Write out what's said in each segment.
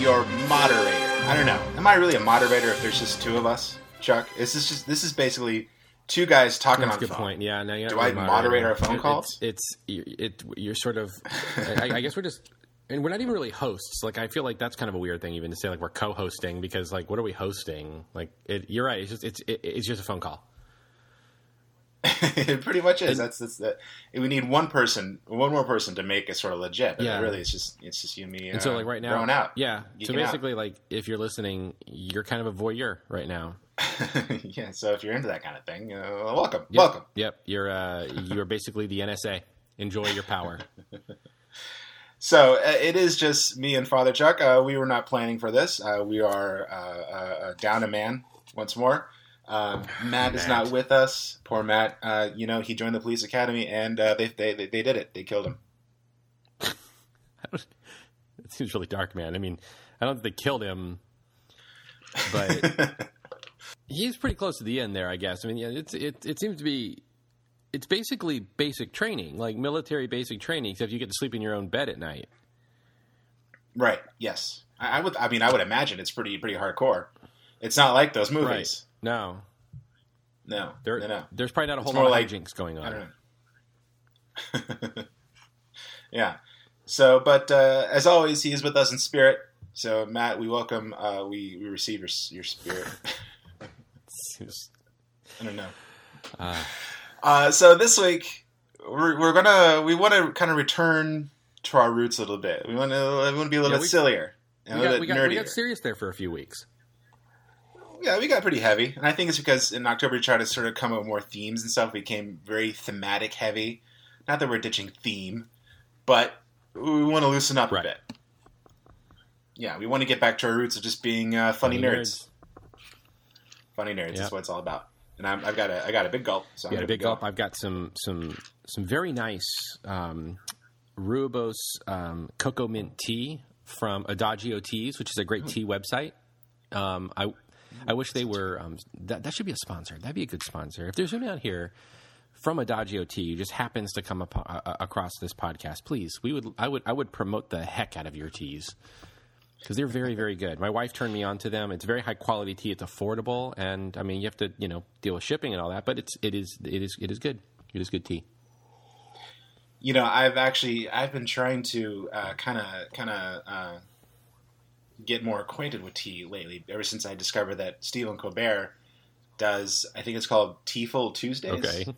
your moderator. I don't know. Am I really a moderator if there's just two of us, Chuck? This is just this is basically two guys talking That's on a good phone. point. Yeah. Now you're Do I moderate our phone calls? It's, it's it. You're sort of. I, I guess we're just. And we're not even really hosts. Like I feel like that's kind of a weird thing, even to say like we're co-hosting because like what are we hosting? Like it, you're right. It's just it's it, it's just a phone call. it pretty much is. That's that's that. We need one person, one more person to make it sort of legit. But Yeah. really, it's just it's just you and me. And so uh, like right now, growing out. yeah. So Geeking out. basically, like if you're listening, you're kind of a voyeur right now. yeah. So if you're into that kind of thing, uh, welcome, Yep. welcome. Yep. You're uh you're basically the NSA. Enjoy your power. So uh, it is just me and Father Chuck. Uh, we were not planning for this. Uh, we are uh, uh, down a man once more. Um, Matt is not with us. Poor Matt. Uh, you know, he joined the police academy, and uh, they, they they they did it. They killed him. It seems really dark, man. I mean, I don't think they killed him, but he's pretty close to the end there, I guess. I mean, yeah, it's it it seems to be it's basically basic training, like military basic training, except you get to sleep in your own bed at night. right. Yes. I, I would. I mean, I would imagine it's pretty pretty hardcore. It's not like those movies. No, No. there no. No. there's probably not a whole lot like- of hijinks going on. yeah. So, but uh, as always, he is with us in spirit. So, Matt, we welcome. Uh, we we receive your your spirit. I don't know. uh, Uh, so this week we're, we're gonna we want to kind of return to our roots a little bit. We want to we want to be a little Yeah, bit we- sillier and we, a got, little we, bit got, we got serious there for a few weeks. Yeah, we got pretty heavy, and I think it's because in October we tried to sort of come up with more themes and stuff. We became very thematic heavy. Not that we're ditching theme, but we want to loosen up Right. a bit. Yeah, we want to get back to our roots of just being uh, funny, nerds. Funny nerds. Yeah. That's what it's all about. And I'm, I've got a I got a big gulp. So Yeah, a big go. gulp. I've got some some some very nice um, Rooibos um, cocoa mint tea from Adagio Teas, which is a great tea website. Um, I I wish they were um, that that should be a sponsor. That'd be a good sponsor. If there's anyone out here from Adagio Tea who just happens to come up, uh, across this podcast, please, we would I would I would promote the heck out of your teas because they're very very good. My wife turned me on to them. It's very high quality tea. It's affordable, and I mean you have to you know deal with shipping and all that, but it's it is it is it is good. It is good tea. you know i've actually i've been trying to kind of kind of uh, get more acquainted with tea lately ever since i discovered that stephen colbert does i think it's called teaful tuesdays. Okay,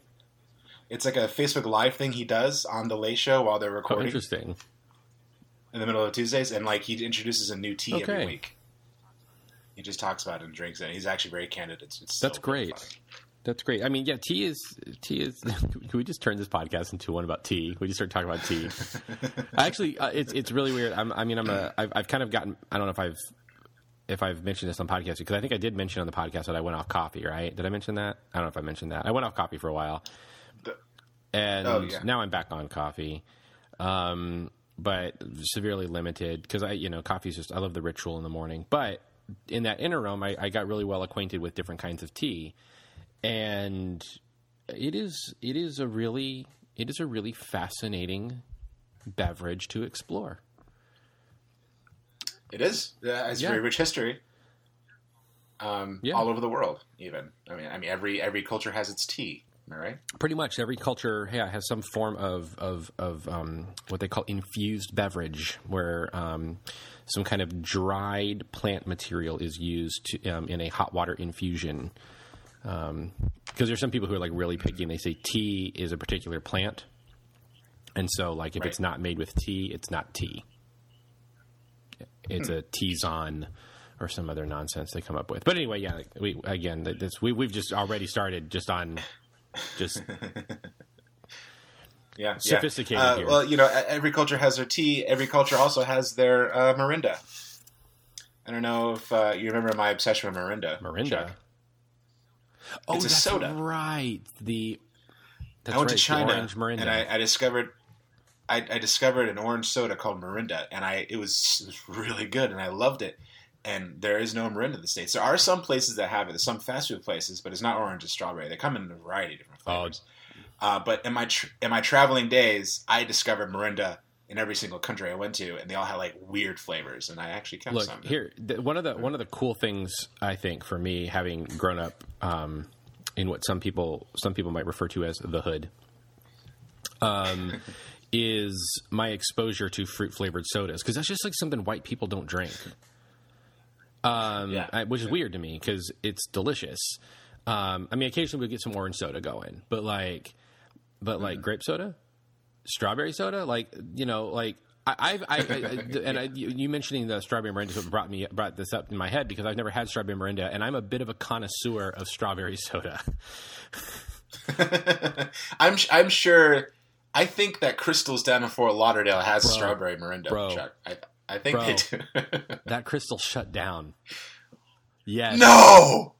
it's like a facebook live thing he does on the late show while they're oh, recording. interesting. in the middle of tuesdays and like he introduces a new tea every week. He just talks about it and drinks it. He's actually very candid. It's, it's so That's great. fun. That's great. I mean, yeah, tea is tea is. Can we just turn this podcast into one about tea? We just start talking about tea. I actually, uh, it's it's really weird. I'm, I mean, I'm a. I've, I've kind of gotten. I don't know if I've if I've mentioned this on podcast because I think I did mention on the podcast that I went off coffee. Right? Did I mention that? I don't know if I mentioned that. I went off coffee for a while, and Oh, yeah. now I'm back on coffee. Um, but severely limited because I, you know, coffee is just. I love the ritual in the morning, but in that interim, I, I got really well acquainted with different kinds of tea and it is it is a really it is a really fascinating beverage to explore. It is. It's Yeah. very rich history. Um, Yeah. all over the world, even. I mean, I mean, every every culture has its tea. Am I right? Pretty much every culture yeah, has some form of of, of um, what they call infused beverage, where um, some kind of dried plant material is used to, um, in a hot water infusion. Because there's some people who are like really picky and they say tea is a particular plant, and so like if it's not made with tea, it's not tea. It's a tisane or some other nonsense they come up with. But anyway, yeah, like, we again this we we've just already started just on just Yeah, Sophisticated yeah. Uh, here. Well, you know, every culture has their tea. Every culture also has their uh, Mirinda. I don't know if uh, you remember my obsession with Mirinda. Mirinda. Chuck. Oh, It's a soda. right. The that's I went right, to China orange Mirinda. and I, I discovered I, I discovered an orange soda called Mirinda, and I it was, it was really good, and I loved it. And there is no Mirinda in the states. There are some places that have it. There's some fast food places, but it's not orange; it's strawberry. They come in a variety of different Oh. flavors. Uh, but in my tr- in my traveling days, I discovered Mirinda in every single country I went to, and they all had like weird flavors, and I actually kept Look some. here. The, one of the one of the cool things I think for me, having grown up um, in what some people some people might refer to as the hood, um, is my exposure to fruit flavored sodas because that's just like something white people don't drink. Um, Yeah. I- which is weird to me because it's delicious. Um, I mean, occasionally we get some orange soda going, but like, but like grape soda, strawberry soda, like you know, like I, I've I, I, and I, you mentioning the strawberry of brought me brought this up in my head because I've never had strawberry Mirinda, and I'm a bit of a connoisseur of strawberry soda. I'm I'm sure. I think that Krystals down in Fort Lauderdale has Bro. strawberry Mirinda. Bro. Chuck. I I think Bro. they do. That Krystal shut down. Yes. no.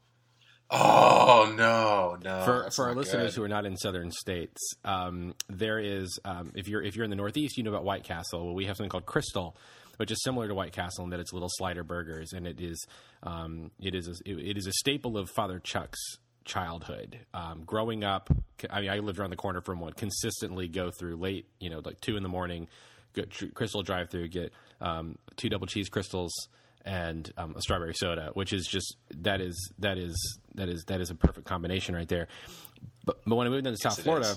Oh no no. for for our listeners good. who are not in southern states, um, there is um, if you're if you're in the Northeast, you know about White Castle. Well, we have something called Krystal, which is similar to White Castle in that it's little slider burgers, and it is um, it is a, it is a staple of Father Chuck's childhood. Um, growing up, I mean, I lived around the corner from one. Consistently go through late, you know, like two in the morning, go tr- Krystal drive through, get um, two double cheese Krystals and um, a strawberry soda, which is just that is that is that is that is a perfect combination right there. But, but when I moved into South Florida.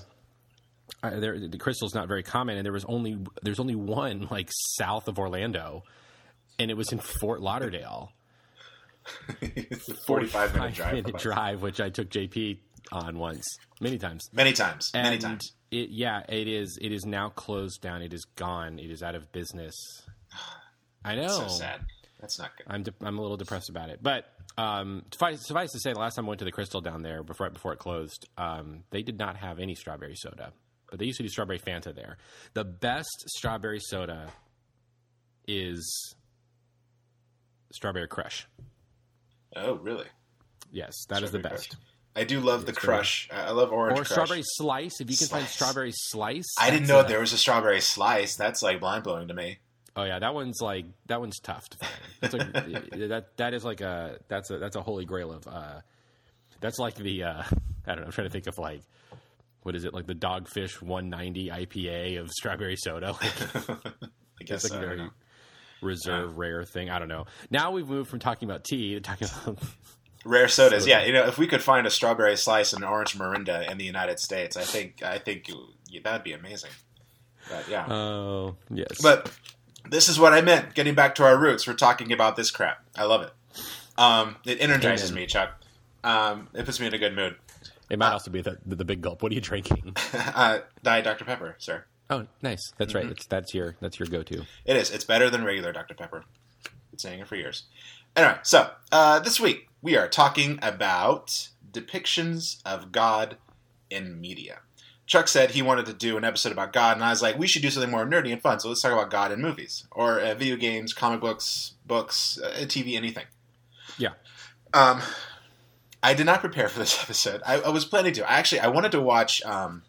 I, there, the Krystal's not very common, and there was only there's only one like south of Orlando, and it was in Fort Lauderdale. It's a Forty-five minute drive. minute drive, which I took JP on once, many times. Many times. Many times. It, yeah, it is. It is now closed down. It is gone. It is out of business. I know. So sad. That's not good. I'm de- I'm a little depressed about it. But um, suffice, suffice to say, the last time I went to the Krystal down there, before right before it closed, um, they did not have any strawberry soda, but they used to do strawberry Fanta there. The best strawberry soda is strawberry Crush. Oh really? Yes, that is the best. Crush. I do love the crush. I I love orange Or crush. strawberry slice. If you can find strawberry slice, I didn't know a- there was a strawberry slice. That's like mind blowing to me. Oh yeah, that one's like that one's tough to find. That's a, that that is like a that's a that's a holy grail of uh, that's like the uh, I don't know. I'm trying to think of like what is it like the Dogfish 190 IPA of strawberry soda. Like, I guess it's like so, very reserve rare thing. I don't know. Now we've moved from talking about tea to talking about rare sodas. Yeah, you know, if we could find a strawberry slice and an orange Mirinda in the United States, I think I think that'd be amazing. But yeah, oh yes, but this is what I meant. Getting back to our roots, we're talking about this crap. I love it. Um, it energizes me, Chuck. Um, it puts me in a good mood. it might also be the, the big gulp. What are you drinking? uh, Diet Dr Pepper, sir. Oh, nice. That's Mm-hmm. right. It's, that's your that's your go to. It is. It's better than regular Dr. Pepper. Been saying it for years. Anyway, so uh, this week we are talking about depictions of God in media. Chuck said he wanted to do an episode about God, and I was like, we should do something more nerdy and fun. So let's talk about God in movies or uh, video games, comic books, books, uh, TV, anything. Yeah. Um, I did not prepare for this episode. I, I was planning to. I actually I wanted to watch um,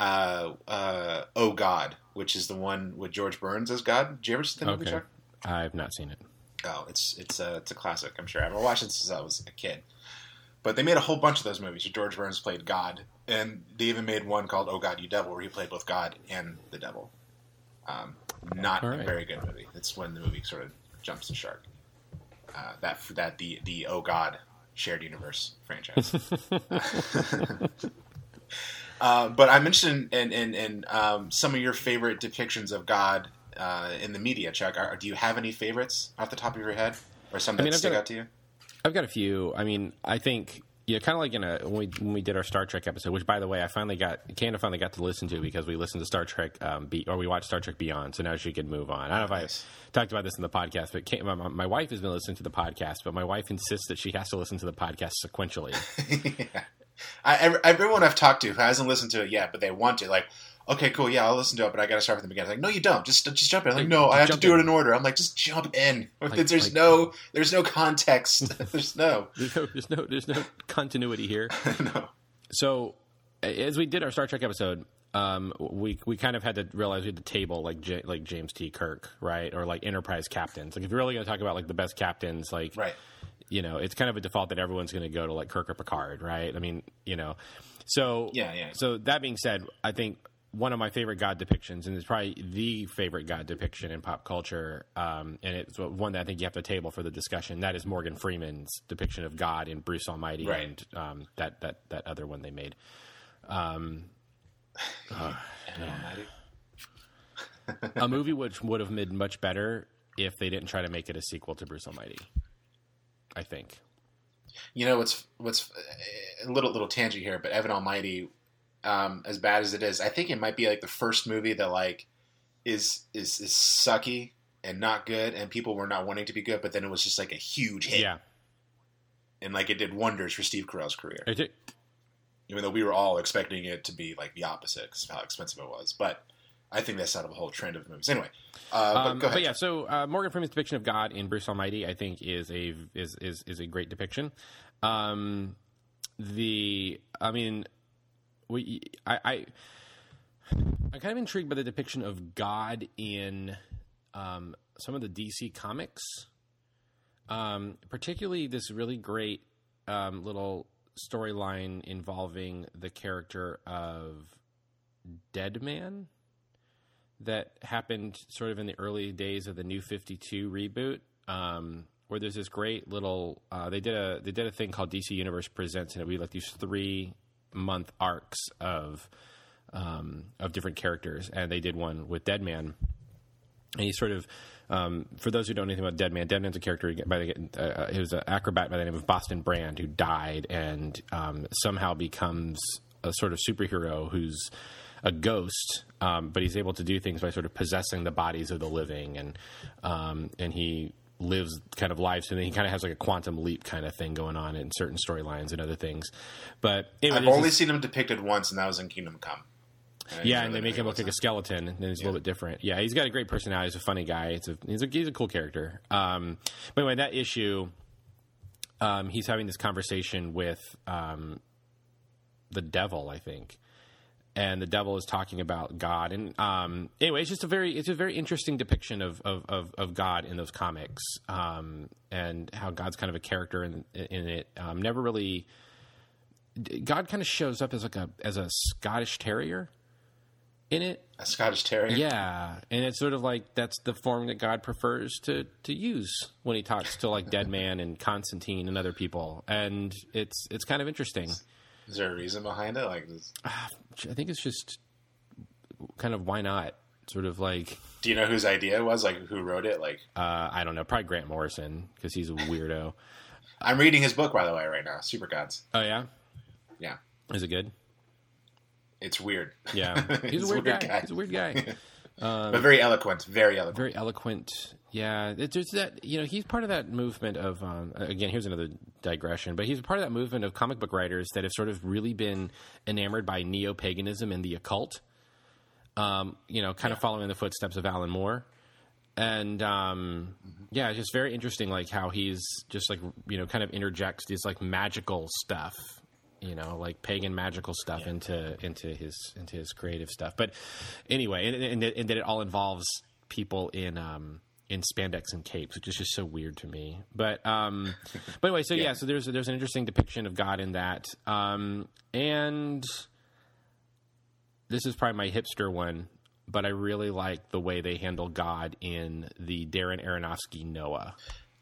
uh, uh, Oh God, which is the one with George Burns as God. Did you ever see that movie, Okay. Chuck? I've not seen it. Oh, it's it's a it's a classic. I'm sure. I've watching it since I was a kid. But they made a whole bunch of those movies where George Burns played God, and they even made one called Oh God, You Devil, where he played both God and the devil. Um, not All a very good movie. It's when the movie sort of jumps the shark. Uh, that that the the Oh God shared universe franchise. Uh, but I'm interested in, in, in um, some of your favorite depictions of God uh, in the media, Chuck. Are, do you have any favorites off the top of your head, or some that I mean, stick got out to you? I've got a few. I mean, I think yeah, kind of like in a when we when we did our Star Trek episode, which by the way, I finally got of finally got to listen to because we listened to Star Trek um, be, or we watched Star Trek Beyond, so now she can move on. I don't know if. I talked about this in the podcast, but my, my wife has been listening to the podcast, but my wife insists that she has to listen to the podcast sequentially. yeah. I, everyone I've talked to who hasn't listened to it yet, but they want to, like, okay, cool, yeah, I'll listen to it, but I got to start from the beginning. Like, no, you don't. Just just jump in. Like, Like, no, I have to do in. it in order. I'm like, just jump in. Like- there's like- no there's no context. there's no There's no there's no there's no continuity here. no. So, as we did our Star Trek episode, um, we we kind of had to realize we had to table like J- like James T. Kirk, right, or like Enterprise captains. Like, if you're really going to talk about like the best captains, like Right. you know, it's kind of a default that everyone's going to go to like Kirk or Picard, right? I mean, you know, so Yeah, yeah. So that being said, I think one of my favorite God depictions, and it's probably the favorite God depiction in pop culture. Um, and it's one that I think you have to table for the discussion. That is Morgan Freeman's depiction of God in Bruce Almighty, Right. and um, that that that other one they made. Um, a movie which would have made much better if they didn't try to make it a sequel to Bruce Almighty. I think. You know what's what's a little little tangent here, but Evan Almighty, um, as bad as it is, I think it might be like the first movie that like is is is sucky and not good, and people were not wanting to be good, but then it was just like a huge hit, Yeah, and like it did wonders for Steve Carell's career. I did- even though we were all expecting it to be like the opposite because of how expensive it was. But I think that's out of a whole trend of movies. Anyway, uh, but Um, go ahead. But yeah, so uh, Morgan Freeman's depiction of God in Bruce Almighty, I think, is a is is, is a great depiction. Um, the, I mean, we, I, I, I'm kind of intrigued by the depiction of God in um, some of the DC comics, um, particularly this really great um, little storyline involving the character of Deadman that happened sort of in the early days of the New Fifty Two reboot, um, where there's this great little. Uh, they did a they did a thing called DC Universe Presents, and it would be like these three month arcs of um, of different characters, and they did one with Deadman. And he sort of, um, for those who don't know anything about Deadman, Deadman's a character by the uh, he was an acrobat by the name of Boston Brand who died and um, somehow becomes a sort of superhero who's a ghost, um, but he's able to do things by sort of possessing the bodies of the living, and um, and he lives kind of lives, and then he kind of has like a quantum leap kind of thing going on in certain storylines and other things. But anyway, I've only this- seen him depicted once, and that was in Kingdom Come. And yeah, and they make him look like a skeleton, and he's a little bit different. Yeah, he's got a great personality. He's a funny guy. It's a, he's a he's a cool character. Um, but anyway, that issue, um, he's having this conversation with um, the devil, I think, and the devil is talking about God. And um, anyway, it's just a very it's a very interesting depiction of of, of, of God in those comics, um, and how God's kind of a character in in it. Um, never really. God kind of shows up as like a as a Scottish terrier in it. A Scottish Terrier. Yeah, and it's sort of like that's the form that God prefers to to use when he talks to like Deadman and Constantine and other people, and it's it's kind of interesting. Is there a reason behind it? Like, this- I think it's just kind of why not? Sort of like do you know whose idea it was? Like, who wrote it? Like, uh, I don't know, probably Grant Morrison because he's a weirdo. I'm reading his book by the way right now. Supergods. oh yeah, Yeah, is it good? it's weird. Yeah, he's a He's weird, guy. He's a weird guy. but very eloquent. Very eloquent. very eloquent. Yeah, it- there's that. You know, he's part of that movement of. Um, again, here's another digression, but he's part of that movement of comic book writers that have sort of really been enamored by neo paganism and the occult. Um, you know, kind of following the footsteps of Alan Moore, and um, yeah, it's just very interesting, like how he's just like you know, kind of interjects these like magical stuff. You know, like pagan magical stuff into into his into his creative stuff. But anyway, and, and, and that it all involves people in um, in spandex and capes, which is just so weird to me. But um, but anyway, so yeah. so there's there's an interesting depiction of God in that, um, and this is probably my hipster one, but I really like the way they handle God in the Darren Aronofsky Noah.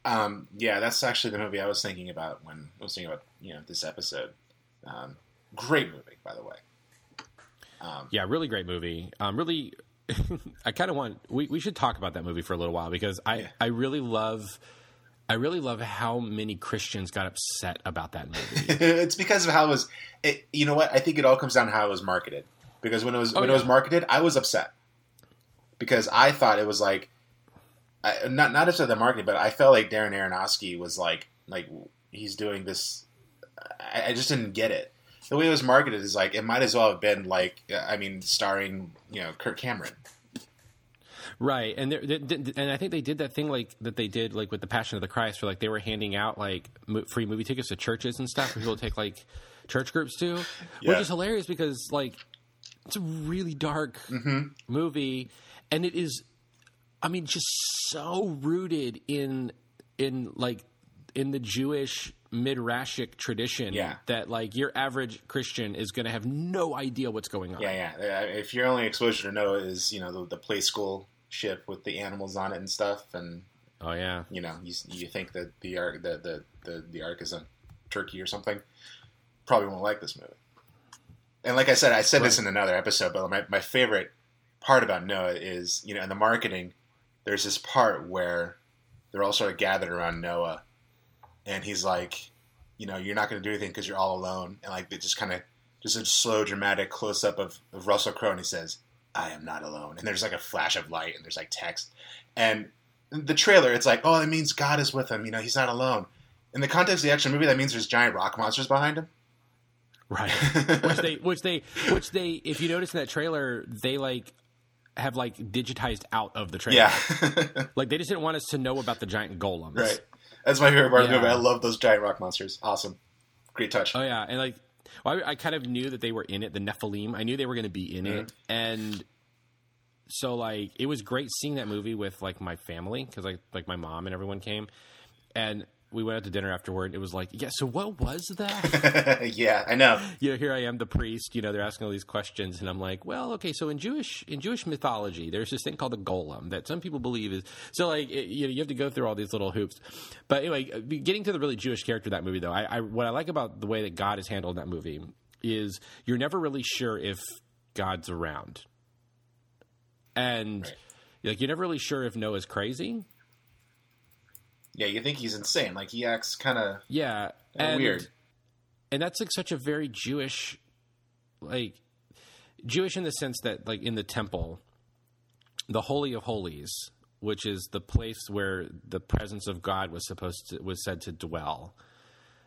Um, yeah, that's actually the movie I was thinking about when I was thinking about you know this episode. Um, great movie, by the way. Yeah, really great movie. Um, really, I kind of want we, we should talk about that movie for a little while because I Yeah. I really love I really love how many Christians got upset about that movie. it's because of how it was. It, you know what? I think it all comes down to how it was marketed. Because when it was oh, when Oh, it was marketed, I was upset because I thought it was like I, not not just the marketing, but I felt like Darren Aronofsky was like like he's doing this. I, I just didn't get it. The way it was marketed is like it might as well have been like uh, I mean, starring you know Kirk Cameron. Right, and they're- they, and I think they did that thing like that they did like with the Passion of the Christ, where like they were handing out like mo- free movie tickets to churches and stuff for people to take like church groups to, which Yeah. is hilarious because like it's a really dark mm-hmm. movie, and it is, I mean, just so rooted in in like in the Jewish midrashic tradition Yeah. that like your average Christian is going to have no idea what's going on. Yeah, yeah. Uh, If your only exposure to Noah is you know the, the play school ship with the animals on it and stuff, and Oh yeah. you know you, you think that the ark the, the, the, the ark is a turkey or something, probably won't like this movie. And like I said, I said this in another episode, but my, my favorite part about Noah is you know in the marketing, there's this part where they're all sort of gathered around Noah, and he's like, you know, you're not going to do anything because you're all alone, and like they just kind of just a slow dramatic close up of, of Russell Crowe, and he says, "I am not alone," and there's like a flash of light, and there's like text, and the trailer, it's like, oh, it means God is with him. You know, he's not alone. In the context of the action movie, that means there's giant rock monsters behind him. Right. which they which they which they if you notice in that trailer, they like have like digitized out of the trailer. Yeah, Like they just didn't want us to know about the giant golems. right. That's my favorite part of the movie. I love those giant rock monsters. Awesome, great touch. Oh yeah, and like, well, I, I kind of knew that they were in it. The Nephilim, I knew they were going to be in it, mm-hmm. and so like it was great seeing that movie with like my family because like like my mom and everyone came, and we went out to dinner afterward. It was like, yeah, so what was that? yeah, I know. you know, here I am, the priest. You know, they're asking all these questions, and I'm like, well, okay, so in Jewish in Jewish mythology, there's this thing called the golem that some people believe is so like it, you know you have to go through all these little hoops. But anyway, uh, getting to the really Jewish character of that movie, though, I, I what I like about the way that God is handled in that movie is you're never really sure if God's around, and Right. like you're never really sure if Noah's crazy. Yeah, you think he's insane. Like he acts kind of Yeah, and weird. and that's like such a very Jewish, like Jewish in the sense that like in the temple, the holy of holies, which is the place where the presence of God was supposed to was said to dwell.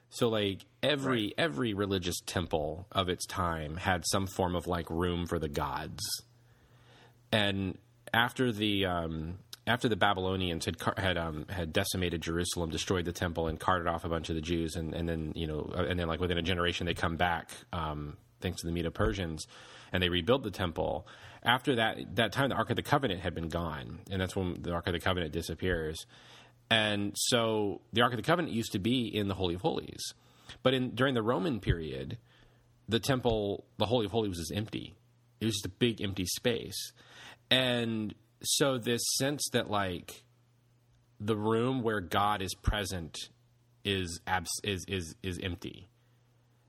So like every every religious temple of its time had some form of like room for the gods. And after the um, after the Babylonians had had um, had decimated Jerusalem, destroyed the temple, and carted off a bunch of the Jews, and, and then you know, uh, and then like within a generation they come back, um, thanks to the Medo Persians, and they rebuild the temple. After that that time, the Ark of the Covenant had been gone, and that's when the Ark of the Covenant disappears. And so the Ark of the Covenant used to be in the Holy of Holies, but in during the Roman period, the temple, the Holy of Holies, was empty. It was just a big empty space, and so this sense that like the room where God is present is abs- is is is empty.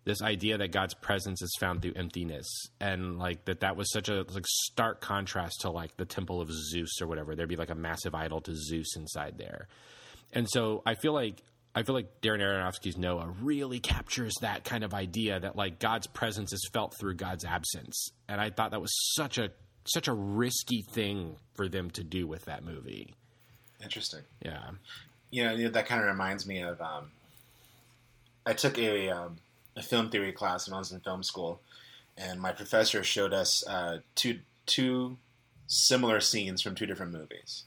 This idea that God's presence is found through emptiness, and like that that was such a like stark contrast to like the temple of Zeus or whatever. There'd be like a massive idol to Zeus inside there, and so I feel like I feel like Darren Aronofsky's Noah really captures that kind of idea that like God's presence is felt through God's absence, and I thought that was such a such a risky thing for them to do with that movie. Interesting. Yeah, You know, that kind of reminds me of. Um, I took a um, a film theory class when I was in film school, and my professor showed us uh, two two similar scenes from two different movies,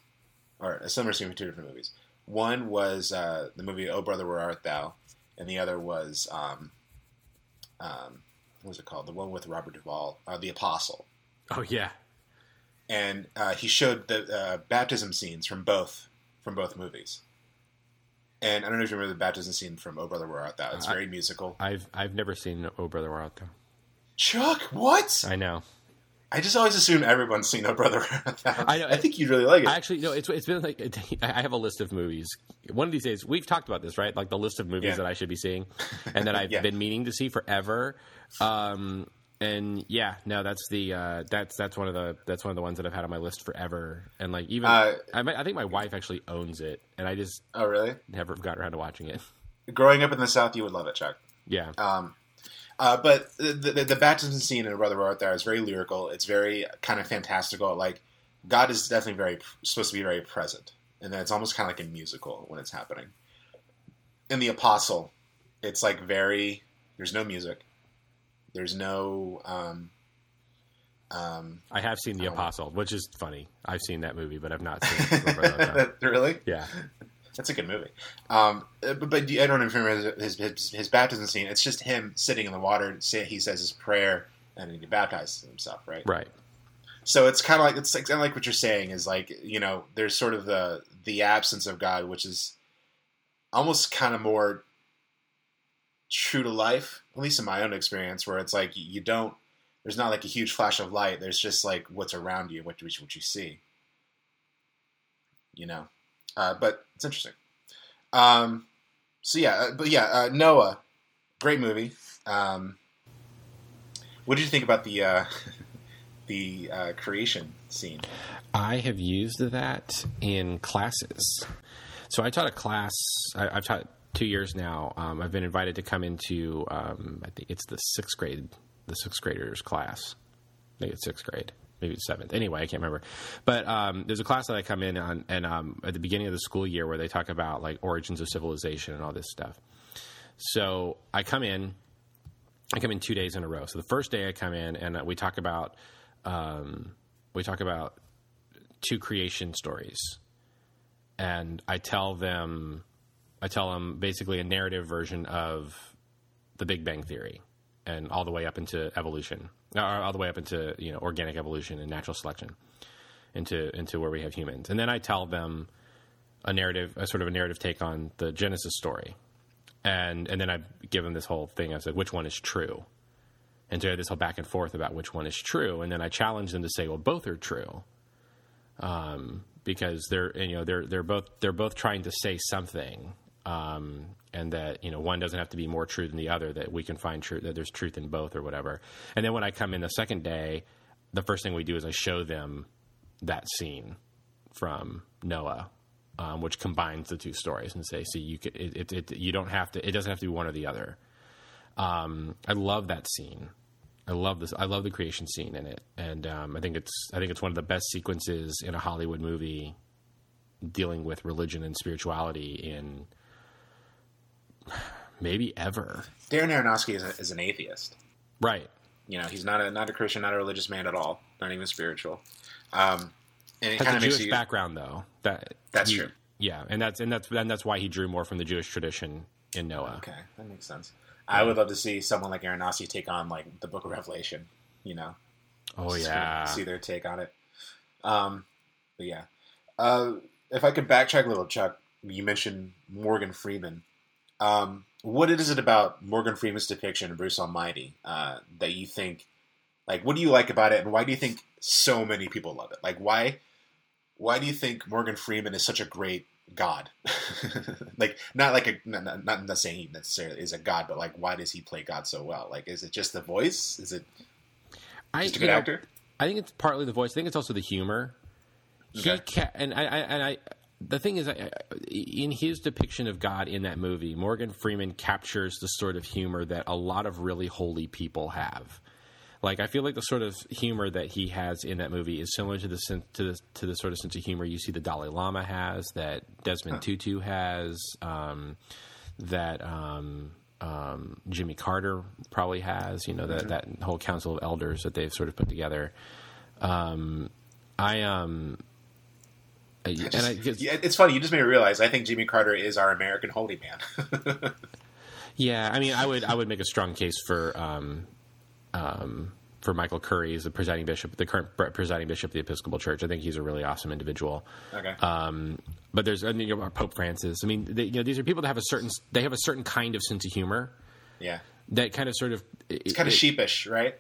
or a similar scene from two different movies. One was uh, the movie "Oh Brother, Where Art Thou," and the other was um, um, what was it called? The one with Robert Duvall, uh, "The Apostle." Oh yeah, and uh, he showed the uh, baptism scenes from both from both movies. And I don't know if you remember the baptism scene from "Oh Brother, Where Art Thou." It's very musical. I've I've never seen Oh Brother Where Art Thou. Chuck, what? I know. I just always assume everyone's seen "Oh Brother, Where Art Thou." I know. I think you'd really like it. Actually no. It's it's been like I have a list of movies. One of these days, we've talked about this, right? Like the list of movies Yeah. that I should be seeing, and that I've Yeah. been meaning to see forever. Um, and yeah, no, that's the uh, that's that's one of the that's one of the ones that I've had on my list forever. And like even Uh, I, I think my wife actually owns it, and I just oh, really? never got around to watching it. Growing up in the South, you would love it, Chuck. Yeah, Um, uh, but the, the, the baptism scene in Brother Art Thou is very lyrical. It's very kind of fantastical. Like God is definitely very supposed to be very present, and then it's almost kind of like a musical when it's happening. In the Apostle, it's like very. There's no music. There's no. Um, um, I have seen The. Apostle, which is funny. I've seen that movie, but I've not seen. Brother Where Art Thou. really? Yeah, That's a good movie. Um, but, but I don't know remember his, his, his baptism scene. It's just him sitting in the water. Say, he says his prayer and he baptizes himself, right? right. So it's kind of like it's like, kind of like what you're saying is like you know there's sort of the the absence of God, which is almost kind of more true to life, at least in my own experience, where it's like you don't. There's not like a huge flash of light. There's just like what's around you, what you, what you see. You know, uh, but it's interesting. Um, so yeah, uh, but yeah, uh, Noah, great movie. Um, what did you think about the uh, the uh, creation scene? I have used that in classes. So I taught a class. I, have taught two years now. Um, I've been invited to come into. Um, I think it's the sixth grade, the sixth graders class. I think it's sixth grade, maybe it's seventh. Anyway, I can't remember. But um, there's a class that I come in on, and um, at the beginning of the school year where they talk about like origins of civilization and all this stuff. So I come in. I come in two days in a row. So the first day I come in and we talk about um, we talk about two creation stories, and I tell them, I tell them basically a narrative version of the Big Bang Theory, and all the way up into evolution, or all the way up into you know organic evolution and natural selection, into into where we have humans, and then I tell them a narrative, a sort of a narrative take on the Genesis story, and and then I give them this whole thing. I said, which one is true? And so I had this whole back and forth about which one is true, and then I challenge them to say, well, both are true. Um, because they're you know they're they're both they're both trying to say something, um, and that you know one doesn't have to be more true than the other. That we can find truth that there's truth in both or whatever. And then when I come in the second day, the first thing we do is I show them that scene from Noah. Um, which combines the two stories and say, see, you could, it, it, it, you don't have to, it doesn't have to be one or the other. Um, I love that scene. I love this. I love the creation scene in it, and um, I think it's I think it's one of the best sequences in a Hollywood movie dealing with religion and spirituality in maybe ever. Darren Aronofsky is, a, is an atheist, right? You know, he's not a not a Christian, not a religious man at all, not even spiritual. Um, and it has a Jewish you, background, though. That that's true. Yeah, and that's and that's and that's why he drew more from the Jewish tradition in Noah. Okay, that makes sense. I would love to see someone like Aronofsky take on like the Book of Revelation. You know. Oh yeah. See their take on it. Um, but yeah, uh, if I could backtrack a little, Chuck, you mentioned Morgan Freeman. Um, what is it about Morgan Freeman's depiction of Bruce Almighty uh, that you think, like, what do you like about it, and why do you think so many people love it? Like, why, why do you think Morgan Freeman is such a great god? Like not like a not, not, not saying he necessarily is a god but like why does he play god so well? Like is it just the voice? Is it I, just a good know, actor? I think it's partly the voice. I think it's also the humor. Okay. he ca- and I, I and i the thing is, in his depiction of God in that movie, Morgan Freeman captures the sort of humor that a lot of really holy people have. Like I feel like the sort of humor that he has in that movie is similar to the to the to the sort of sense of humor you see the Dalai Lama has, that Desmond huh. Tutu has, um, that um, um, Jimmy Carter probably has. You know that that whole council of elders that they've sort of put together. I um, I. Just, and I, yeah, it's funny. You just made me realize. I think Jimmy Carter is our American holy man. yeah, I mean, I would I would make a strong case for um, um, for Michael Curry as the presiding bishop, the current presiding bishop of the Episcopal Church. I think he's a really awesome individual. Okay. Um, but there's I mean, you know, Pope Francis. I mean, they, you know, these are people that have a certain they have a certain kind of sense of humor. Yeah. That kind of sort of it's kind of it, sheepish, right?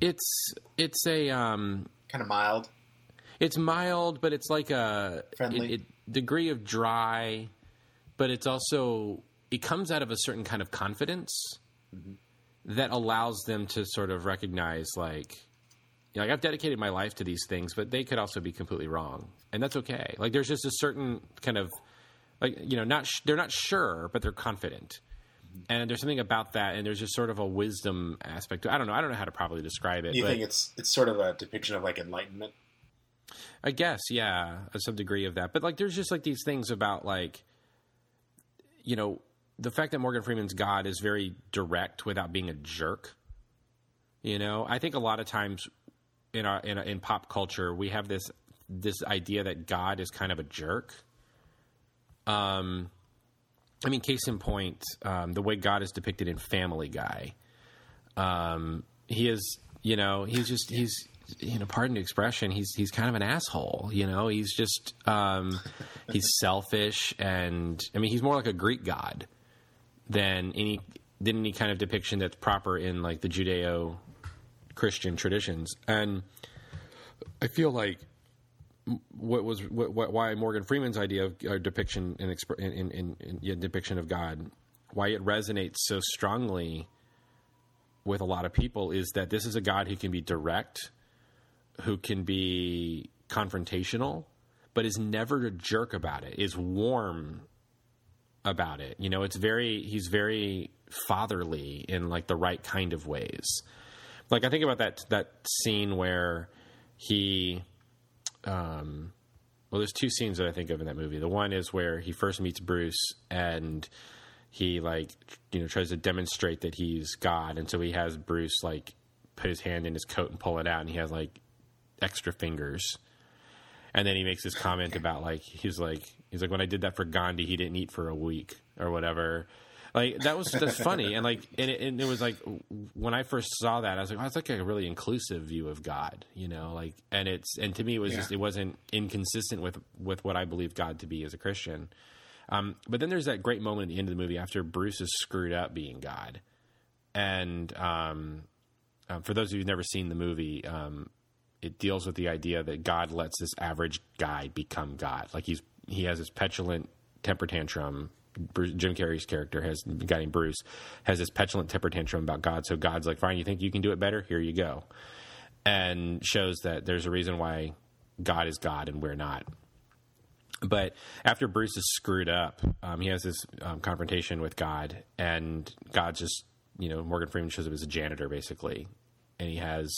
It's it's a um, kind of mild. It's mild, but it's like a friendly it, it, degree of dry, but it's also it comes out of a certain kind of confidence. Mm-hmm that allows them to sort of recognize like you know, like I've dedicated my life to these things, but they could also be completely wrong, and that's okay. Like there's just a certain kind of like you know not sh- they're not sure, but they're confident, and there's something about that, and there's just sort of a wisdom aspect. To, I don't know. I don't know how to properly describe it. You think it's it's sort of a depiction of like enlightenment? I guess, yeah, some degree of that. But like, there's just like these things about like, you know, the fact that Morgan Freeman's God is very direct without being a jerk. You know, I think a lot of times in our in, in pop culture we have this this idea that God is kind of a jerk. Um, I mean, case in point, um, the way God is depicted in Family Guy. Um, he is, you know, he's just he's you know, pardon the expression, he's he's kind of an asshole. You know, he's just um, he's selfish, and I mean, he's more like a Greek god than any than any kind of depiction that's proper in like the Judeo Christian traditions. And I feel like what was what, what, why Morgan Freeman's idea of uh, depiction and exp- in, in, in, depiction of God, why it resonates so strongly with a lot of people is that this is a God who can be direct, who can be confrontational, but is never a jerk about it. Is warm about it. You know, it's very he's very fatherly in like the right kind of ways. Like I think about that that scene where he um well there's two scenes that I think of in that movie. The one is where he first meets Bruce and he like you know tries to demonstrate that he's God and so he has Bruce like put his hand in his coat and pull it out and he has like extra fingers. And then he makes this comment about like he's like he's like when I did that for Gandhi he didn't eat for a week or whatever like that was that's funny, and like and it, and it, was like when I first saw that, I was like, oh, it's like a really inclusive view of God, you know, like and it's and to me it was yeah. just it wasn't inconsistent with with what I believe God to be as a Christian. Um, but then there's that great moment at the end of the movie after Bruce is screwed up being God, and um, um, for those of you who've never seen the movie, um, it deals with the idea that God lets this average guy become God. Like he's he has this petulant temper tantrum Bruce, Jim Carrey's character has a guy named Bruce has this petulant temper tantrum about God. So God's like, fine, you think you can do it better? Here you go, and shows that there's a reason why God is God and we're not. But after Bruce is screwed up, um, he has this um, confrontation with God, and God just, you know, Morgan Freeman shows up as a janitor basically, and he has,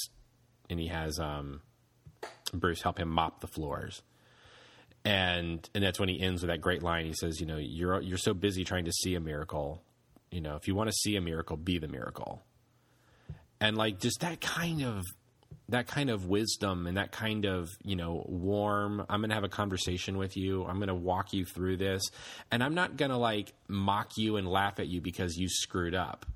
and he has um, Bruce help him mop the floors and and that's when he ends with that great line. He says, "You know, you're you're so busy trying to see a miracle. You know, if you want to see a miracle, be the miracle." And like just that kind of that kind of wisdom and that kind of you know warm i'm going to have a conversation with you i'm going to walk you through this and i'm not going to like mock you and laugh at you because you screwed up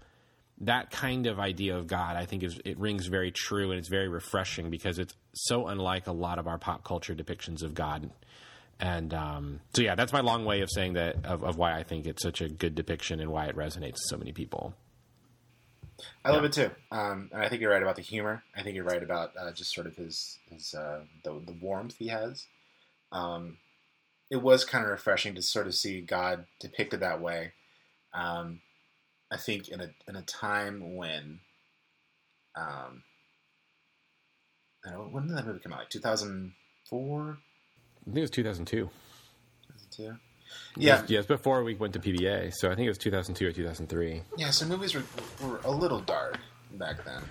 that kind of idea of god i think is it rings very true and it's very refreshing because it's so unlike a lot of our pop culture depictions of god and um, so, yeah, that's my long way of saying that of, of, why I think it's such a good depiction and why it resonates with so many people. I yeah. love it too, um, and I think you're right about the humor. I think you're right about uh, just sort of his his uh, the, the warmth he has. Um, it was kind of refreshing to sort of see God depicted that way. Um, I think in a in a time when, um, I don't know, when did that movie come out? Like 2004, I think it was 2002. 2002? Yeah. Yes, before we went to PBA. So I think it was 2002 or 2003. Yeah, so movies were, were a little dark back then.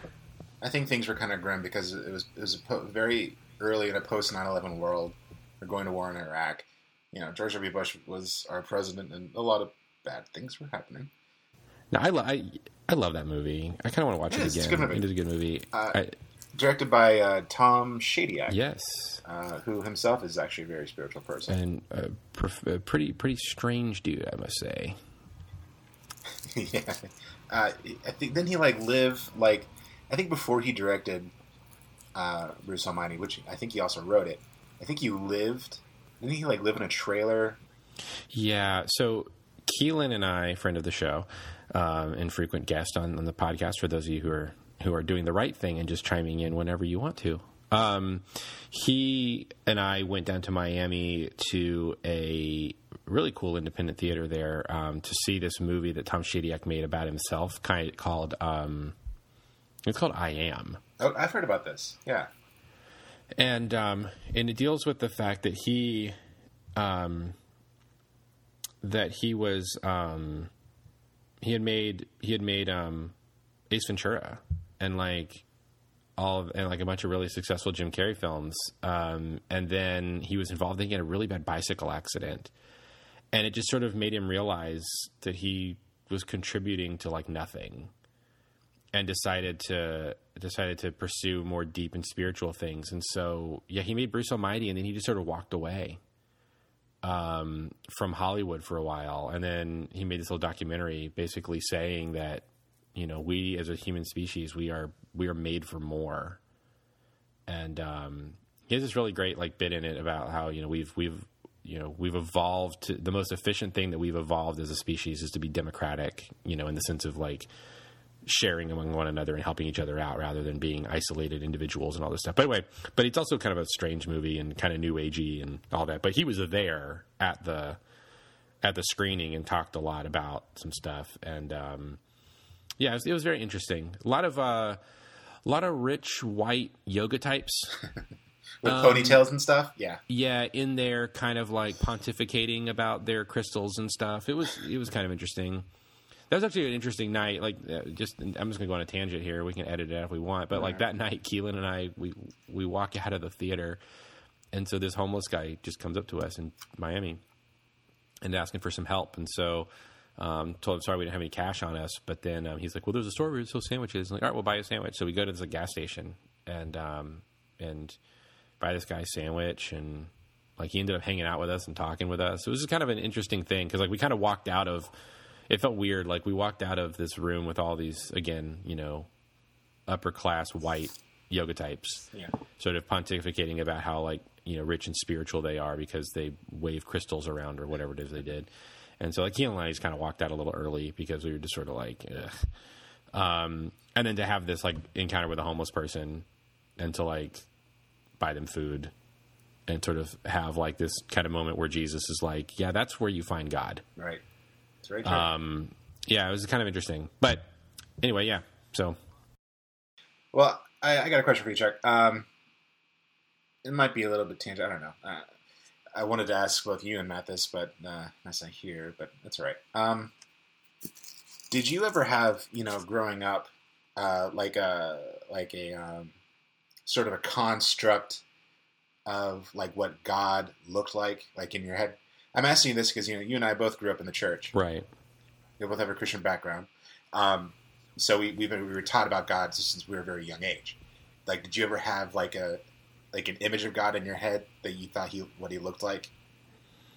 I think things were kind of grim because it was it was po- very early in a post 9/11 world. We're going to war in Iraq. You know, George W. Bush was our president, and a lot of bad things were happening. No, I, lo- I, I love that movie. I kind of want to watch it, it again. It's a good movie. It is a good movie. Uh, I, directed by uh, Tom Shadyac. Yes, uh, who himself is actually a very spiritual person and a, a pretty pretty strange dude, I must say. yeah, uh, I think then he like live like I think before he directed uh, Bruce Almighty, which I think he also wrote it. I think he lived. Didn't he like live in a trailer? Yeah. So Keelan and I, friend of the show, um, and frequent guest on, on the podcast. For those of you who are who are doing the right thing and just chiming in whenever you want to. Um, he and I went down to Miami to a really cool independent theater there um, to see this movie that Tom Shadyac made about himself, kind of called. Um, it's called I Am. Oh, I've heard about this. Yeah, and um, and it deals with the fact that he, um, that he was, um, he had made he had made um, Ace Ventura and like all of, and like a bunch of really successful Jim Carrey films. Um, and then he was involved in a really bad bicycle accident, and it just sort of made him realize that he was contributing to like nothing, and decided to decided to pursue more deep and spiritual things. And so, yeah, he made Bruce Almighty, and then he just sort of walked away um, from Hollywood for a while, and then he made this little documentary, basically saying that you know, we as a human species, we are we are made for more. And um, he has this really great like bit in it about how you know we've we've you know we've evolved to the most efficient thing that we've evolved as a species is to be democratic you know in the sense of like sharing among one another and helping each other out rather than being isolated individuals and all this stuff. But anyway, but it's also kind of a strange movie and kind of new agey and all that. But he was there at the at the screening and talked a lot about some stuff and um, yeah, it was, it was very interesting. A lot of uh, a lot of rich white yoga types. With ponytails and stuff, yeah. yeah, in there, kind of like pontificating about their crystals and stuff. It was it was kind of interesting. That was actually an interesting night. Like, uh, just I'm just gonna go on a tangent here. We can edit it out if we want, but like that night, Keelan and I we we walk out of the theater, and so this homeless guy just comes up to us in Miami, and asking for some help, and so. Um, told him sorry we didn't have any cash on us, but then um, he's like, "Well, there's a store where you sell sandwiches." I'm like, all right, we'll buy a sandwich. So we go to this gas station and um, and buy this guy sandwich and like he ended up hanging out with us and talking with us. It was just kind of an interesting thing because like we kind of walked out of it felt weird like we walked out of this room with all these again you know upper class white yoga types Yeah. sort of pontificating about how like you know rich and spiritual they are because they wave crystals around or whatever it is they did. And so like Keelan and I just kind of walked out a little early because we were just sort of like, Ugh. um, and then to have this like encounter with a homeless person and to like buy them food and sort of have like this kind of moment where Jesus is like, yeah, that's where you find God. Right. It's very true. Um, yeah, it was kind of interesting. But anyway, yeah. So well, I, I got a question for you, Chuck. Um, it might be a little bit tangent. I don't know. Uh, I wanted to ask both you and Matt this, but uh, that's not here. But that's all right. Um, did you ever have, you know, growing up, uh, like a like a um, sort of a construct of like what God looked like, like in your head? I'm asking you this because you know you and I both grew up in the church. right. We both have a Christian background. Um, so we we've been, we were taught about God since we were a very young age. Like, did you ever have like a like an image of God in your head that you thought he what he looked like?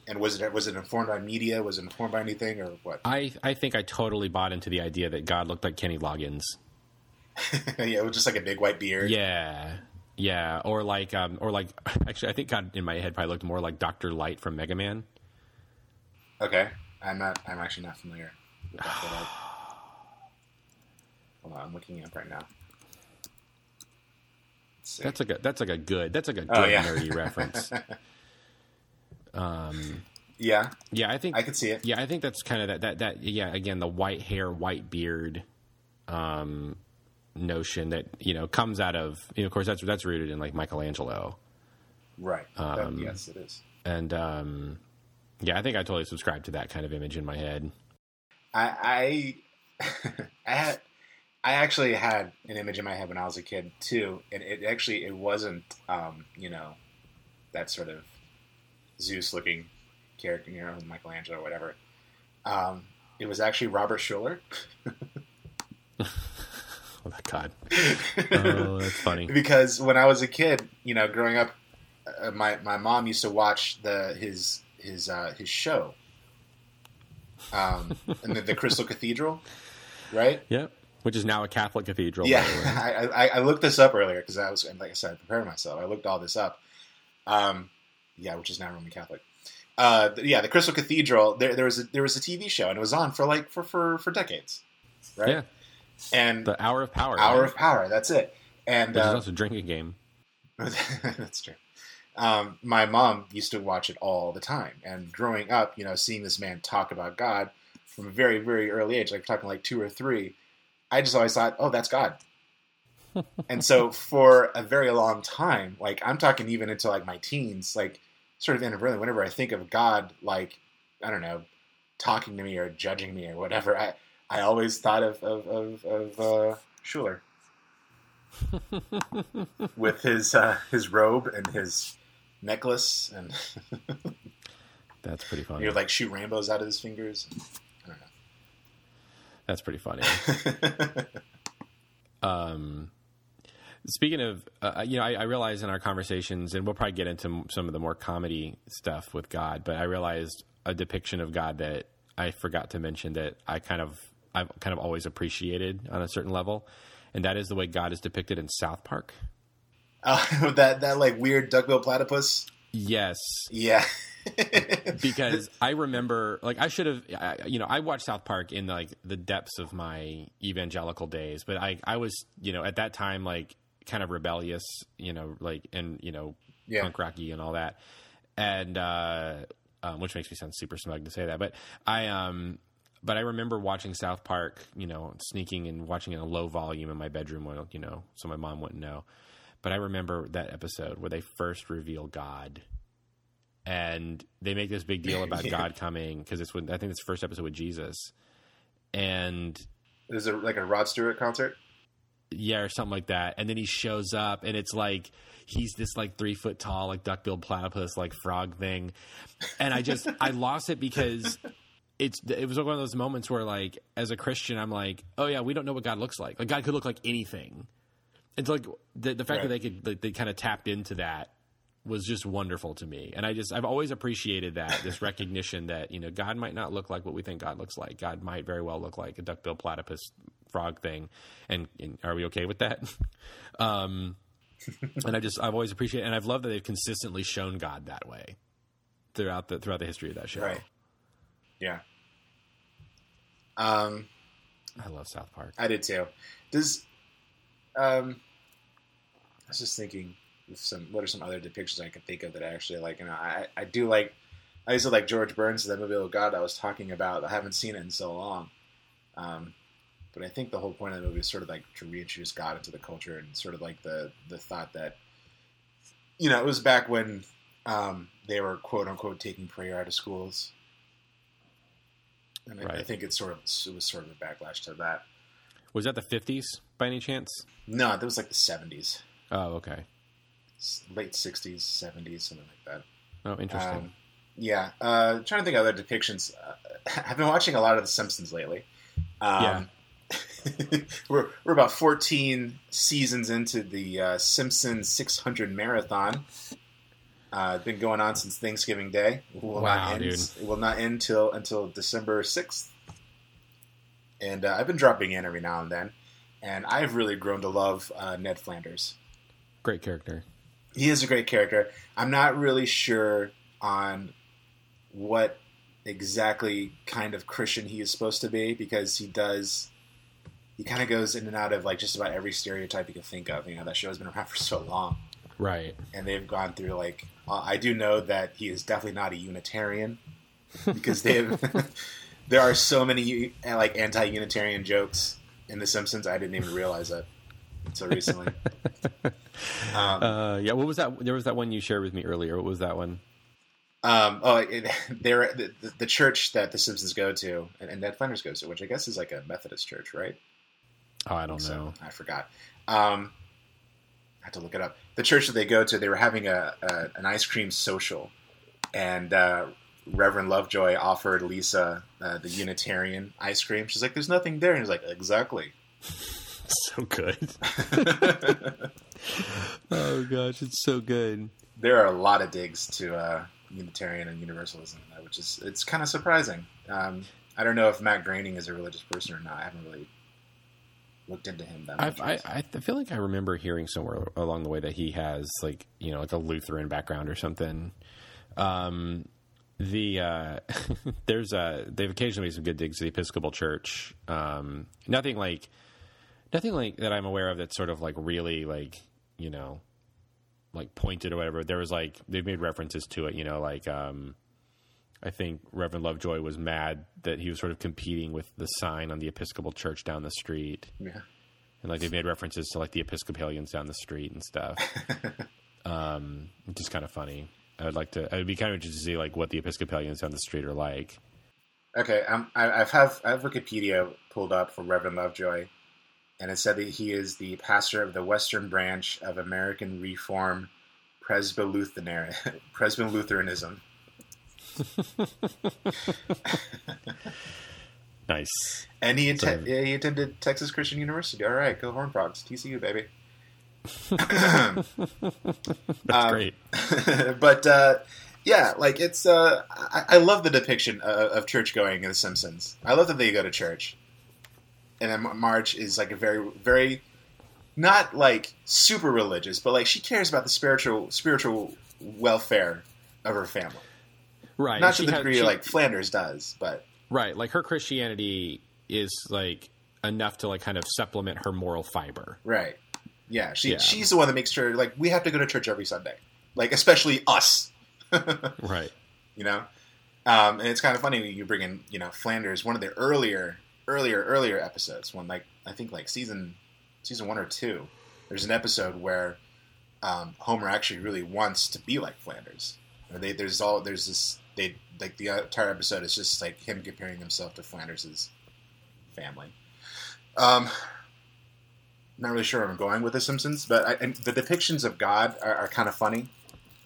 And was it was it informed by media? Was it informed by anything or what? I I think I totally bought into the idea that God looked like Kenny Loggins. yeah, it was just like a big white beard. Yeah. Yeah, or like, um, or like, actually, I think God in my head probably looked more like Doctor Light from Mega Man. Okay, I'm not. I'm actually not familiar. With that, Hold on, I'm looking up right now. That's like a that's like a good that's like a good Oh, yeah. nerdy reference. Um, yeah, yeah, I think I could see it. Yeah, I think that's kind of that that that yeah. Again, the white hair, white beard, um, notion that you know comes out of you know, of course that's that's rooted in like Michelangelo, Right. That- Um, yes, it is. and um, yeah, I think I totally subscribe to that kind of image in my head. I I, I had I actually had an image in my head when I was a kid too, and it actually it wasn't um, you know that sort of Zeus looking character, you know, Michelangelo or whatever. Um, it was actually Robert Schuller Oh my god! Oh, that's funny. because when I was a kid, you know, growing up, uh, my my mom used to watch the his his uh, his show, um, and the, the Crystal Cathedral, right? Yep. Which is now a Catholic cathedral. Yeah, by the way. I, I, I looked this up earlier because I was, like I said, preparing myself. I looked all this up. Um, yeah, which is now Roman Catholic. Uh, yeah, the Crystal Cathedral. There, there was a, there was a TV show, and it was on for like for for, for decades, right? Yeah. And The Hour of Power. Hour right? of Power. That's it. And uh, also a drinking game. that's true. Um, my mom used to watch it all the time, and growing up, you know, seeing this man talk about God from a very, very early age, like talking like two or three, I just always thought, oh, that's God. and so for a very long time, like I'm talking even into like my teens, like sort of intermittently, whenever I think of God, like I don't know, talking to me or judging me or whatever, I I always thought of of of, of uh, Schuller with his uh, his robe and his necklace, and That's pretty funny. would like shoot rainbows out of his fingers. I That's pretty funny. um, speaking of, uh, you know, I, I realize in our conversations, and we'll probably get into some of the more comedy stuff with God, but I realized a depiction of God that I forgot to mention that I kind of, I've kind of always appreciated on a certain level, and that is the way God is depicted in South Park. Uh, that that like weird duckbill platypus. Yes, Yeah, because I remember, like, I should have, you know, I watched South Park in like the depths of my evangelical days, but I, I was, you know, at that time, like, kind of rebellious, you know, like, and you know, Yeah. punk rocky and all that, and uh, um, which makes me sound super smug to say that, but I, um, but I remember watching South Park, you know, sneaking and watching it in a low volume in my bedroom, while, you know, so my mom wouldn't know. But I remember that episode where they first reveal God and they make this big deal about Yeah. God coming because it's when I think it's the first episode with Jesus, and There's a like a Rod Stewart concert. yeah, or something like that. And then he shows up, and it's like he's this like three foot tall, like duck-billed platypus, like frog thing. And I just I lost it because it's it was one of those moments where like as a Christian, I'm like, oh yeah, we don't know what God looks like. Like God could look like anything. It's like the the fact Right. that they could like, they kind of tapped into that was just wonderful to me. And I just I've always appreciated that this recognition that you know God might not look like what we think God looks like. God might very well look like a duck-billed platypus frog thing. And, and are we okay with that? um, and I just I've always appreciated and I've loved that they've consistently shown God that way throughout the throughout the history of that show. Right. Yeah. Um, I love South Park. I did too. Does um, I was just thinking of some. What are some other depictions I could think of that I actually like? You know, I I do like. I used to like George Burns' that movie. Oh God, I was talking about. I haven't seen it in so long. Um, but I think the whole point of the movie is sort of like to reintroduce God into the culture and sort of like the the thought that, you know, it was back when um, they were quote unquote taking prayer out of schools. And I, I think it's sort of it was sort of a backlash to that. Was that the 50s by any chance? No, that was like the seventies, Oh, okay. late sixties, seventies, something like that. Oh, interesting. Um, yeah, uh, trying to think of other depictions. Uh, I've been watching a lot of The Simpsons lately. Um, we're we're about fourteen seasons into the uh, Simpsons 600 marathon. Uh, it's been going on since Thanksgiving Day. It will Wow, not end, dude. It will not end till until December sixth. And uh, I've been dropping in every now and then, and I've really grown to love uh, Ned Flanders. Great character. he is a great character. I'm not really sure on what exactly kind of Christian he is supposed to be because he does. He kind of goes in and out of like just about every stereotype you can think of. You know that show's been around for so long, Right. and they've gone through like uh, I do know that he is definitely not a Unitarian because they've there are so many uh, like anti-Unitarian jokes in The Simpsons. I didn't even realize that until recently. Um, Uh, yeah. What was that? There was that one you shared with me earlier. What was that one? Um, oh, it, they're the, the, church that the Simpsons go to, and, and Ned Flanders goes to, which I guess is like a Methodist church, right? Oh, I don't So, know. I forgot. Um, I have to look it up. The church that they go to, they were having a, a an ice cream social, and uh, Reverend Lovejoy offered Lisa uh, the Unitarian ice cream. She's like, "There's nothing there," and he's like, "Exactly." So good. oh gosh, it's so good. there are a lot of digs to uh, Unitarian and Universalism, uh, which is it's kind of surprising. Um, I don't know if Matt Groening is a religious person or not. I haven't really looked into him that much. I've, I I feel like I remember hearing somewhere along the way that he has like you know like a Lutheran background or something. Um, the uh, there's a they've occasionally made some good digs at the Episcopal Church. Um, nothing like nothing like that I'm aware of that's sort of like really like you know like pointed or whatever. There was like they've made references to it. You know like um, I think Reverend Lovejoy was mad that he was sort of competing with the sign on the Episcopal Church down the street yeah. and like they've made references to like the Episcopalians down the street and stuff. um, which is kind of funny. I would like to. I would be kind of interested to see like what the Episcopalians down the street are like. Okay, um, I, I've have I have Wikipedia pulled up for Reverend Lovejoy, and it said that he is the pastor of the Western Branch of American Reform. Presbylutheranism. Nice. And he, atten- he attended Texas Christian University. All right, go Horn Frogs, TCU baby. That's Um, great. but uh, yeah, like it's. Uh, I, I love the depiction of, of church going in The Simpsons. I love that they go to church, and then Mar- Marge is like a very, very not like super religious, but like she cares about the spiritual spiritual welfare of her family. Right. Not to the degree she- like Flanders does, but right. Like her Christianity is like enough to like kind of supplement her moral fiber. right. Yeah, she Yeah. she's the one that makes sure like we have to go to church every Sunday. Like especially us. Right. you know um, and it's kind of funny when you bring in you know flanders one of the earlier earlier earlier episodes when like i think like season season one or two there's an episode where um, homer actually really wants to be like flanders and they, there's all there's this they like the entire episode is just like him comparing himself to flanders's family um not really sure where i'm going with the simpsons but I, the depictions of god are, are kind of funny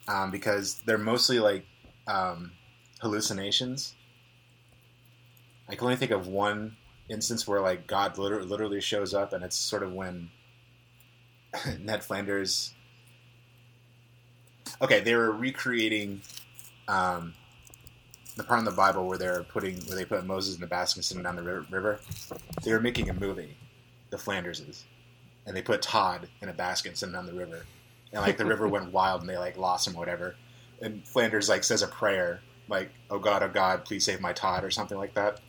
um, because they're mostly like um, hallucinations. I can only think of one instance where like God liter- literally shows up, and it's sort of when Ned Flanders. Okay, they were recreating um, the part in the Bible where they're putting where they put Moses in the basket and sitting down the river. They were making a movie, the Flanderses, and they put Todd in a basket and sent him down the river, and like the river went wild and they like lost him or whatever. And Flanders like says a prayer like "Oh God, oh God, please save my Todd" or something like that.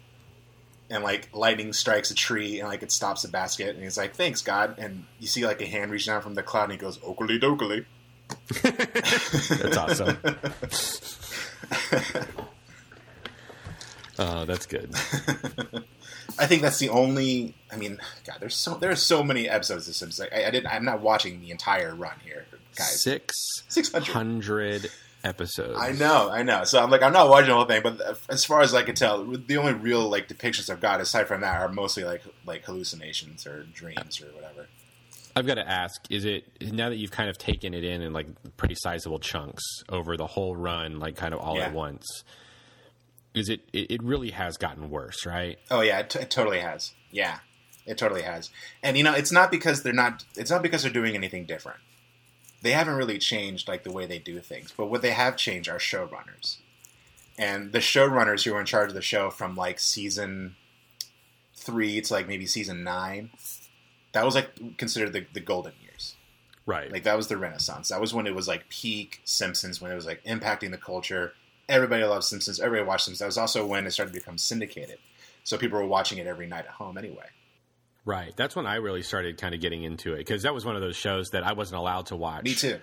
And like lightning strikes a tree and like it stops the basket and he's like, "Thanks God." And you see like a hand reach down from the cloud and he goes, "Okily dokily." That's awesome. Oh, that's good. I think that's the only. I mean, God, there's so there's so many episodes of Simpsons. Like, I, I didn't. I'm not watching the entire run here, guys. Six 600. episodes. I know, I know. So I'm like, I'm not watching the whole thing, but as far as I can tell, the only real like depictions of God aside from that are mostly like like hallucinations or dreams or whatever. I've got to ask: Is it now that you've kind of taken it in in like pretty sizable chunks over the whole run, like kind of all Yeah. at once? Is it? It it really has gotten worse, right? Oh yeah, it, t- it totally has. Yeah, it totally has. And you know, it's not because they're not. It's not because they're doing anything different. They haven't really changed like the way they do things. But what they have changed are showrunners, and the showrunners who are in charge of the show from like season three to like maybe season nine. That was like considered the, the golden years. Right. Like that was the renaissance. That was when it was like peak Simpsons, when it was like impacting the culture. Everybody loved Simpsons. Everybody watched Simpsons. That was also when it started to become syndicated. So people were watching it every night at home anyway. right. That's when I really started kind of getting into it because that was one of those shows that I wasn't allowed to watch. Me too.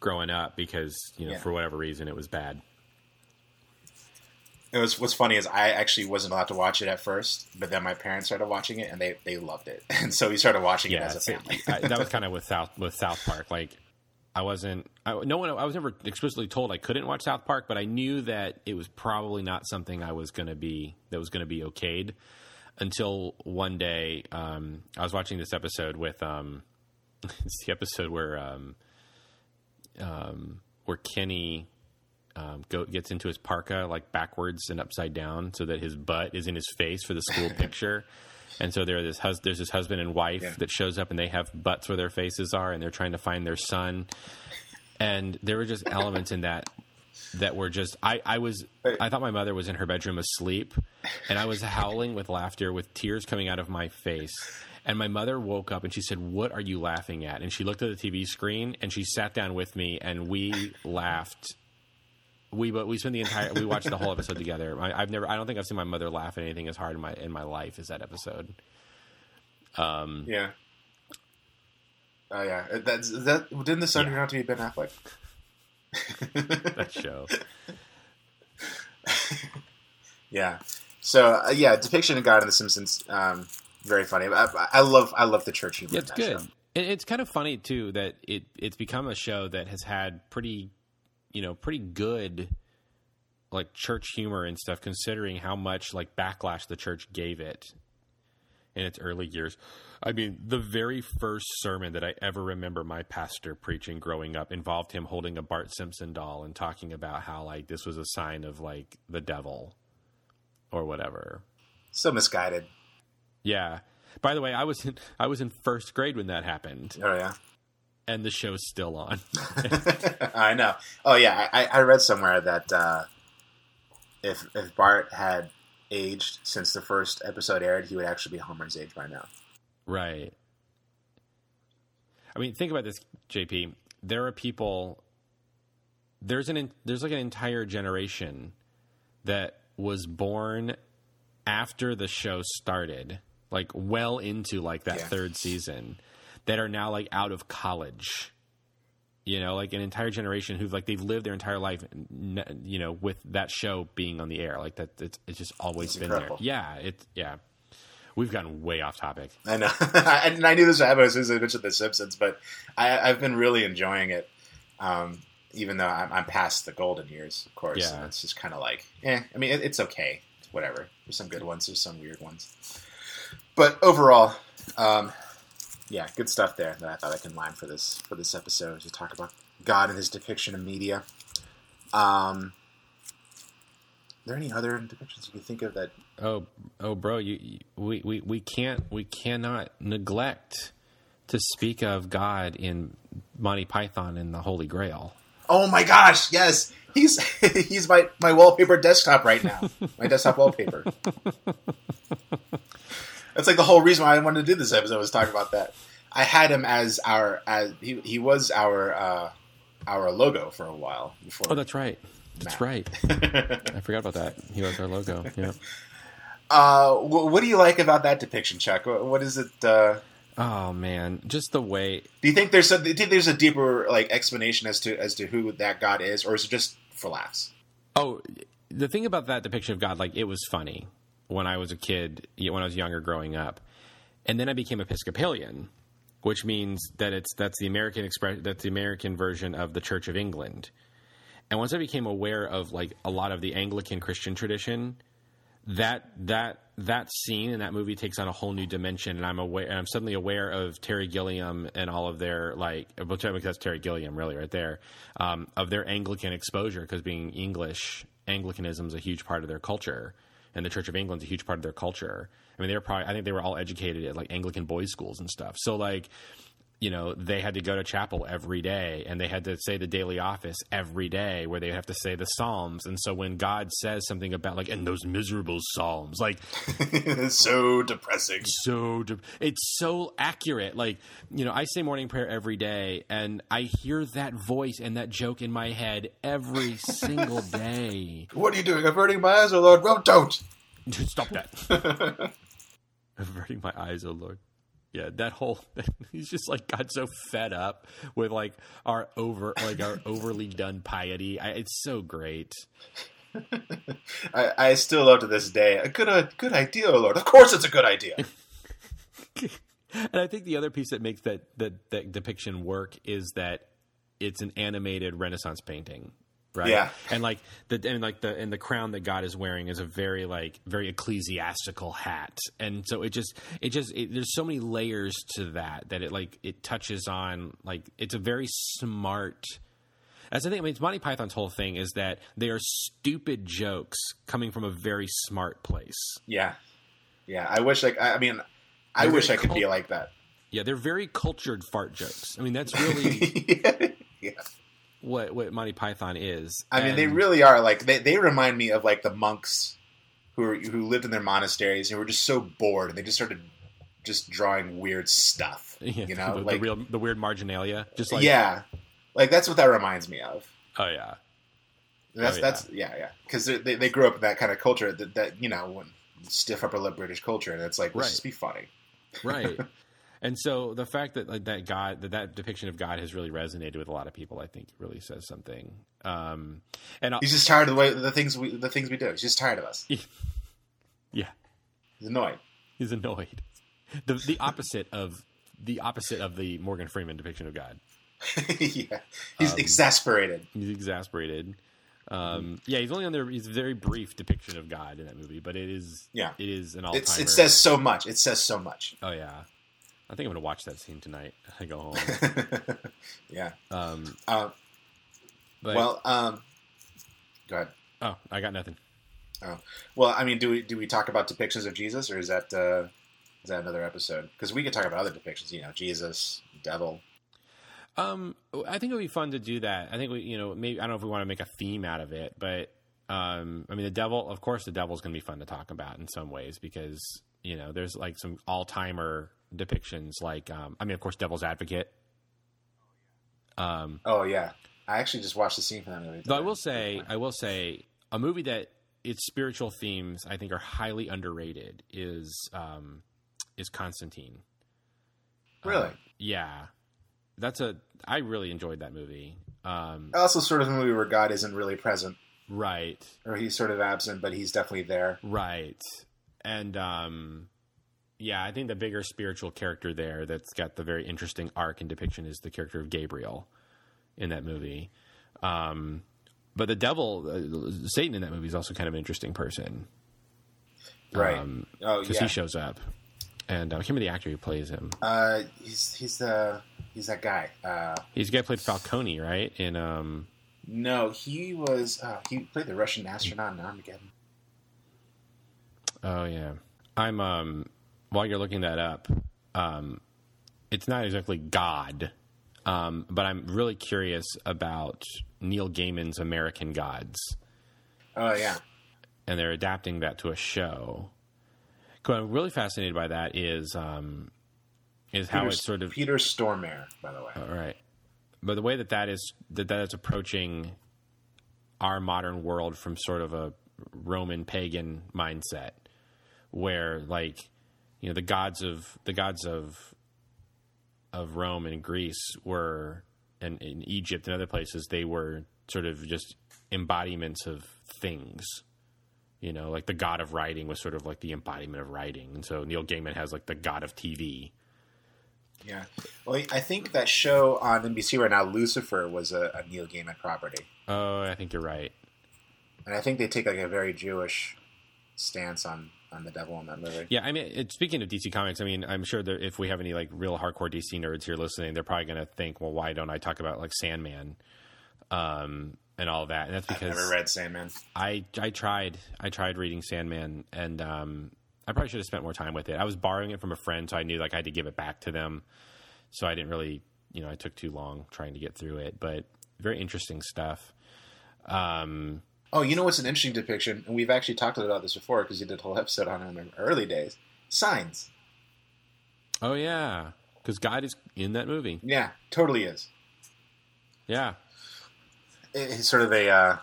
Growing up because you know Yeah. for whatever reason it was bad. It was what's funny is I actually wasn't allowed to watch it at first, but then my parents started watching it and they, they loved it, and so we started watching it as a family. I, that was kind of with South with South Park. Like, I wasn't. I, no one. I was never explicitly told I couldn't watch South Park, but I knew that it was probably not something I was going to be that was going to be okayed. Until one day, um, I was watching this episode with. Um, it's the episode where um, um, where Kenny um, go, gets into his parka like backwards and upside down, so that his butt is in his face for the school picture. And so there this hus- there's this husband and wife Yeah. that shows up, and they have butts where their faces are, and they're trying to find their son. And there were just elements in that that were just I, I was I thought my mother was in her bedroom asleep, and I was howling with laughter with tears coming out of my face. And my mother woke up and she said, "What are you laughing at?" And she looked at the TV screen and she sat down with me and we laughed. We but we spent the entire we watched the whole episode together. I, I've never I don't think I've seen my mother laugh at anything as hard in my in my life as that episode. Um, Yeah. Oh yeah, that's that. Didn't the son Yeah. turn out to be Ben Affleck? that show. Yeah. So uh, yeah, depiction of God in The Simpsons, um, very funny. I, I love I love the church humor. Yeah, it's good. show. It's kind of funny too that it it's become a show that has had pretty, you know, pretty good like church humor and stuff, considering how much like backlash the church gave it in its early years. I mean, the very first sermon that I ever remember my pastor preaching growing up involved him holding a Bart Simpson doll and talking about how like this was a sign of like the devil or whatever. So misguided. Yeah. By the way, I was in, I was in first grade when that happened, Oh yeah. And the show's still on. I know. Oh yeah, I, I read somewhere that uh, if if Bart had aged since the first episode aired, he would actually be Homer's age by now. right. I mean, think about this, JP. There are people. There's an there's like an entire generation that was born after the show started, like well into like that Yeah. third season, that are now like out of college. You know, like an entire generation who've like they've lived their entire life, you know, with that show being on the air, like that. It's, it's just always It's been incredible. there. Yeah, it. Yeah, we've gotten way off topic. I know, and I knew this would happen as soon as I mentioned The Simpsons, but I, I've been really enjoying it. Um, even though I'm, I'm past the golden years, of course, Yeah. it's just kind of like, eh. I mean, it, it's okay, whatever. There's some good ones, there's some weird ones, but overall, um, yeah, good stuff there that I thought I can line for this for this episode to talk about God and His depiction of media. Um, are there any other depictions you can think of that Oh, oh, bro, you, you we, we we can't we cannot neglect to speak of God in Monty Python and the Holy Grail. Oh my gosh, yes. He's he's my, my wallpaper desktop right now. My desktop wallpaper. That's like the whole reason why I wanted to do this episode was talk about that. I had him as our as he, he was our uh, our logo for a while before. Oh, that's right. That's Matt. right. I forgot about that. He was our logo. Yeah. uh, wh- what do you like about that depiction, Chuck? What, what is it? Uh, Oh man, just the way. do you think there's a, do you think there's a deeper like explanation as to as to who that God is, or is it just for laughs? Oh, the thing about that depiction of God, like it was funny when I was a kid, when I was younger, growing up, and then I became Episcopalian, which means that it's that's the American express that's the American version of the Church of England. And once I became aware of like a lot of the Anglican Christian tradition, that that that scene in that movie takes on a whole new dimension, and I'm aware, and I'm suddenly aware of Terry Gilliam and all of their like, technically that's Terry Gilliam, really, right there, um, of their Anglican exposure, because being English, Anglicanism is a huge part of their culture, and the Church of England's a huge part of their culture. I mean, they were probably, I think they were all educated at like Anglican boys' schools and stuff. So like, you know, they had to go to chapel every day and they had to say the daily office every day where they have to say the Psalms. And so when God says something about like, and those miserable Psalms, like so depressing. so, de- it's so accurate. Like, you know, I say morning prayer every day and I hear that voice and that joke in my head every single day. What are you doing? Averting my eyes, oh Lord. Well, don't. Stop that. Averting my eyes, oh Lord. Yeah, that whole he's just like got so fed up with like our over like our overly done piety. I, it's so great. I, I still love to this day a good a good idea, oh Lord. Of course, it's a good idea. And I think the other piece that makes that that, that depiction work is that it's an animated Renaissance painting, right? Yeah. And like the and like the and the crown that God is wearing is a very like very ecclesiastical hat, and so it just it just it, there's so many layers to that that it like it touches on like it's a very smart. That's the thing. I mean, it's Monty Python's whole thing is that they are stupid jokes coming from a very smart place. yeah, yeah. I wish like I, I mean, I They're wish I could be like that. Yeah, they're very cultured fart jokes. I mean, that's really yeah. What what Monty Python is. I mean, they really are like they, they remind me of like the monks who were, who lived in their monasteries and were just so bored and they just started just drawing weird stuff. yeah, You know, the, like the real the weird marginalia, just like yeah, like that's what that reminds me of. oh yeah, That's Oh, yeah. that's yeah yeah because they they grew up in that kind of culture that, that you know when stiff upper lip British culture and it's like let's Right. just be funny. right. and so the fact that like that God that that depiction of God has really resonated with a lot of people, I think, really says something. Um, and I'll, He's just tired of the way the things we the things we do. He's just tired of us. yeah, He's annoyed. he's annoyed. The the opposite of the opposite of the Morgan Freeman depiction of God. yeah, he's Um, exasperated. He's exasperated. Um, yeah, he's only on there. He's a very brief depiction of God in that movie, but it is Yeah. it is an all it says so much. It says so much. Oh yeah, I think I'm gonna watch that scene tonight. I go home. yeah. Um, Uh, but, well, um, go ahead. oh, I got nothing. Well, I mean, do we do we talk about depictions of Jesus, or is that uh, is that another episode? Because we could talk about other depictions. You know, Jesus, devil. Um, I think it would be fun to do that. I think we, you know, maybe I don't know if we want to make a theme out of it, but um, I mean, the devil. Of course, the devil's going to be fun to talk about in some ways because you know there's like some all timer depictions. Like, um, I mean, of course, Devil's Advocate. Um, Oh yeah, I actually just watched the scene from that movie. Though I will say, I will say, a movie that its spiritual themes I think are highly underrated is um, is Constantine. Really? Uh, yeah, that's a. I really enjoyed that movie. Um, Also, sort of a movie where God isn't really present, right, or he's sort of absent, but he's definitely there. right, and um, yeah, I think the bigger spiritual character there that's got the very interesting arc and depiction is the character of Gabriel in that movie. Um, but the devil, uh, Satan in that movie is also kind of an interesting person. Right. Um, oh because yeah. he shows up, and uh, I can't remember the actor who plays him. uh, he's he's the he's that guy. Uh, He's the guy who played Falcone, right? In um, no, he was uh, he played the Russian astronaut in Armageddon. oh yeah, I'm um. While you're looking that up, um, it's not exactly God, um, but I'm really curious about Neil Gaiman's American Gods, Oh yeah. and they're adapting that to a show. What I'm really fascinated by that is um, is how Peter, it's sort of Peter Stormare, by the way. All right. But the way that that is that that is approaching our modern world from sort of a Roman pagan mindset, where like you know the gods of the gods of of Rome and Greece were and in Egypt and other places they were sort of just embodiments of things. You know, like the god of writing was sort of like the embodiment of writing, and so Neil Gaiman has like the god of TV. Yeah. Well, I think that show on NBC right now, Lucifer, was a, a Neil Gaiman property, Oh, I think you're right. and I think they take like a very Jewish stance on on the devil in that movie. Yeah, I mean, it, speaking of DC Comics, I mean, I'm sure that if we have any like real hardcore DC nerds here listening, they're probably going to think, well, why don't I talk about like Sandman, um, and all that? And that's because I've never read Sandman. I I tried I tried reading Sandman, and um, I probably should have spent more time with it. I was borrowing it from a friend, so I knew like I had to give it back to them. So I didn't really, you know, I took too long trying to get through it, but very interesting stuff. Um, Oh, you know what's an interesting depiction, and we've actually talked about this before because you did a whole episode on it in the early days. Signs. oh yeah, because God is in that movie. Yeah, totally is. Yeah, It- It's sort of a uh,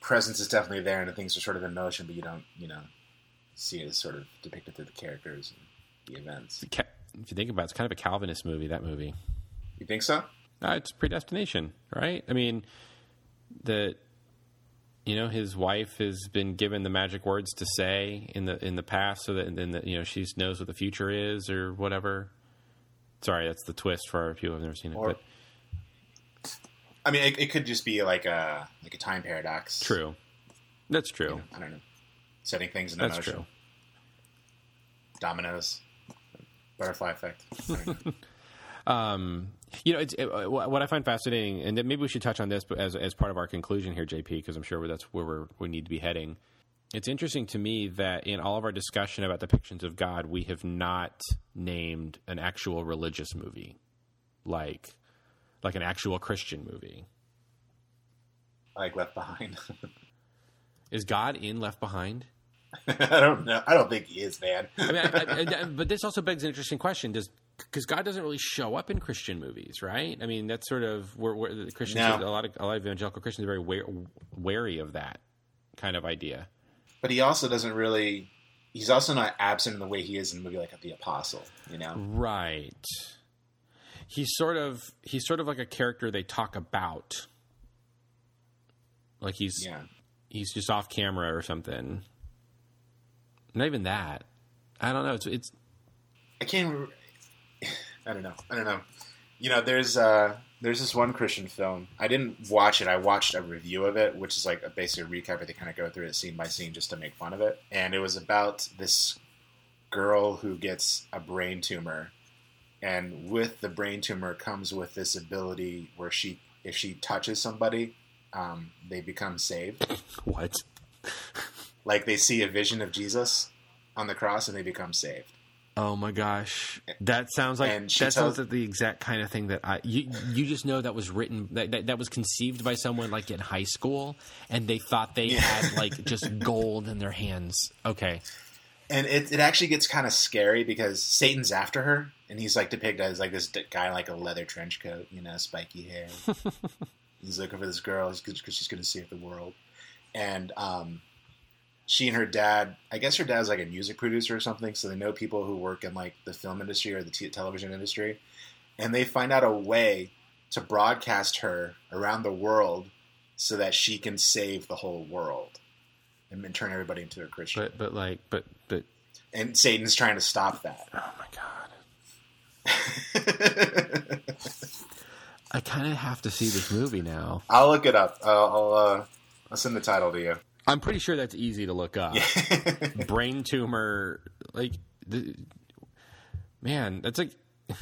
presence is definitely there, and the things are sort of in motion, but you don't, you know, see it as sort of depicted through the characters and the events. If you think about it, it's kind of a Calvinist movie. That movie. You think so? Uh, it's predestination, right? I mean, the you know his wife has been given the magic words to say in the in the past, so that then the, you know she knows what the future is or whatever. Sorry, that's the twist for people who've never seen it. Or- but I mean, it, it could just be like a like a time paradox. true, that's true. I don't know. Setting things into That's motion. true. Dominoes. Butterfly effect. Know. Um, you know, it's it, uh, what I find fascinating, and maybe we should touch on this as as part of our conclusion here, JP, because I'm sure that's where we're, we need to be heading. It's interesting to me that in all of our discussion about depictions of God, we have not named an actual religious movie, like like an actual Christian movie. like Left Behind. Is God in Left Behind? I don't know. I don't think he is, man. I mean, I, I, but this also begs an interesting question: Does because God doesn't really show up in Christian movies, right? I mean, that's sort of where, where the Christians, No. a lot of a lot of evangelical Christians are very wa- wary of that kind of idea. but he also doesn't really. He's also not absent in the way he is in a movie like The Apostle. You know. Right. He's sort of he's sort of like a character they talk about. Like he's Yeah. he's just off camera or something. Not even that. I don't know. It's it's I can't. I don't know. I don't know. You know, there's uh, there's this one Christian film. I didn't watch it. I watched a review of it, which is like a basically a recap where they kind of go through it scene by scene just to make fun of it. And it was about this girl who gets a brain tumor, and with the brain tumor comes with this ability where she, if she touches somebody, um, they become saved. what? Like they see a vision of Jesus on the cross and they become saved. Oh my gosh, that sounds like that sounds like the exact kind of thing that I you you just know that was written that, that that was conceived by someone like in high school, and they thought they Yeah. had like just gold in their hands. Okay, and it, it actually gets kind of scary because Satan's after her, and he's like depicted as like this guy in, like a leather trench coat, you know, spiky hair. he's looking for this girl because she's going to save the world, and um, she and her dad. I guess her dad's like a music producer or something, so they know people who work in like the film industry or the t- television industry, and they find out a way to broadcast her around the world so that she can save the whole world and, turn everybody into a Christian. But but like but but and Satan's trying to stop that. oh my god. I kind of have to see this movie now. I'll look it up. I'll I'll, uh, I'll send the title to you. I'm pretty sure that's easy to look up. Brain tumor, like, the, man, that's like.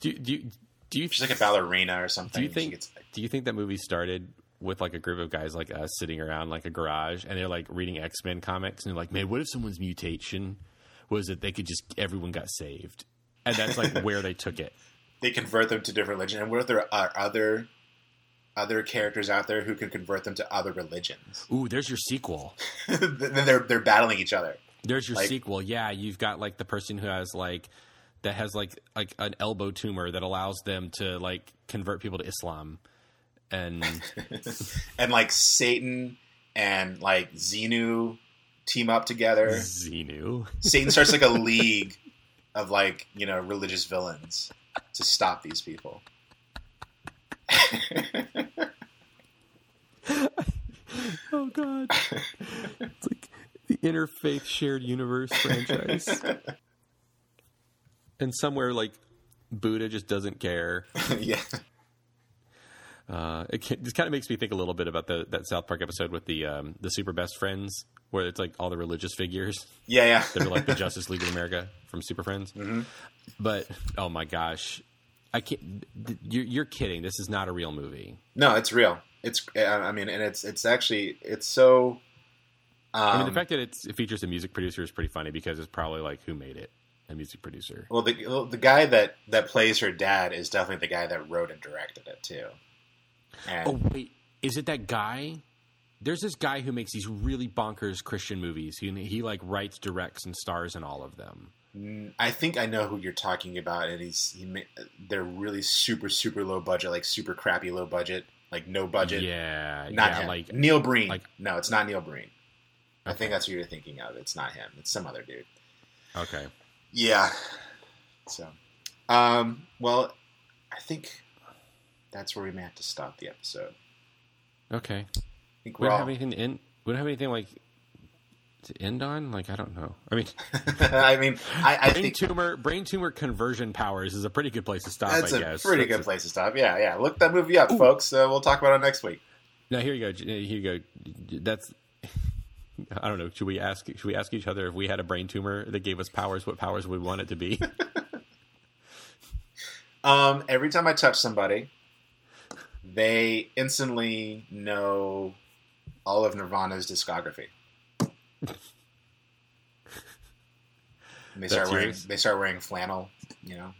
Do you, do you, do you She's like a ballerina or something. do you think gets- do you think that movie started with like a group of guys like us sitting around like a garage and they're like reading X Men comics and they're like, man, what if someone's mutation was that they could just everyone got saved, and that's like where they took it. they convert them to different religion, and what if there are other other characters out there who can convert them to other religions? Ooh, there's your sequel. then they're they're battling each other. There's your Like- sequel. Yeah, you've got like the person who has like that has like like an elbow tumor that allows them to like convert people to Islam. And and like Satan and like Xenu team up together. Xenu. Satan starts like a league of like you know religious villains to stop these people. Oh god. it's like the interfaith shared universe franchise. and somewhere like Buddha just doesn't care. yeah, Uh, it can, this kind of makes me think a little bit about the that South Park episode with the um, the super best friends, where it's like all the religious figures. yeah, yeah. that are like the Justice League of America from Super Friends. Mm-hmm. But oh my gosh, I can't. You're, you're kidding. This is not a real movie. No, it's real. It's I I mean, and it's it's actually it's so. Um, I mean, the fact that it's, it features a music producer is pretty funny because it's probably like who made it, a music producer. well, the the guy that that plays her dad is definitely the guy that wrote and directed it too. And Oh wait, is it that guy? There's this guy who makes these really bonkers Christian movies. He he like writes, directs, and stars in all of them. I think I know who you're talking about, and he's he. They're really super super low budget, like super crappy low budget, like no budget. Yeah, not yeah, him. like Neil Breen. like- no, it's not Neil Breen. I think that's who you're thinking of. It's not him. It's some other dude. okay. Yeah. So, um, well, I think that's where we may have to stop the episode. Okay. I think We don't all. have anything in. We don't have anything like to end on. Like I don't know. I mean, I mean, I, I brain think tumor brain tumor conversion powers is a pretty good place to stop. that's I a guess pretty That's good a- place to stop. Yeah, yeah. Look that movie up, folks. Uh, we'll talk about it next week. Now here you go. Here you go. That's. I don't know. Should we ask? Should we ask each other if we had a brain tumor that gave us powers? What powers would we want it to be? Um, every time I touch somebody, they instantly know all of Nirvana's discography. They start wearing yours? they start wearing flannel, you know.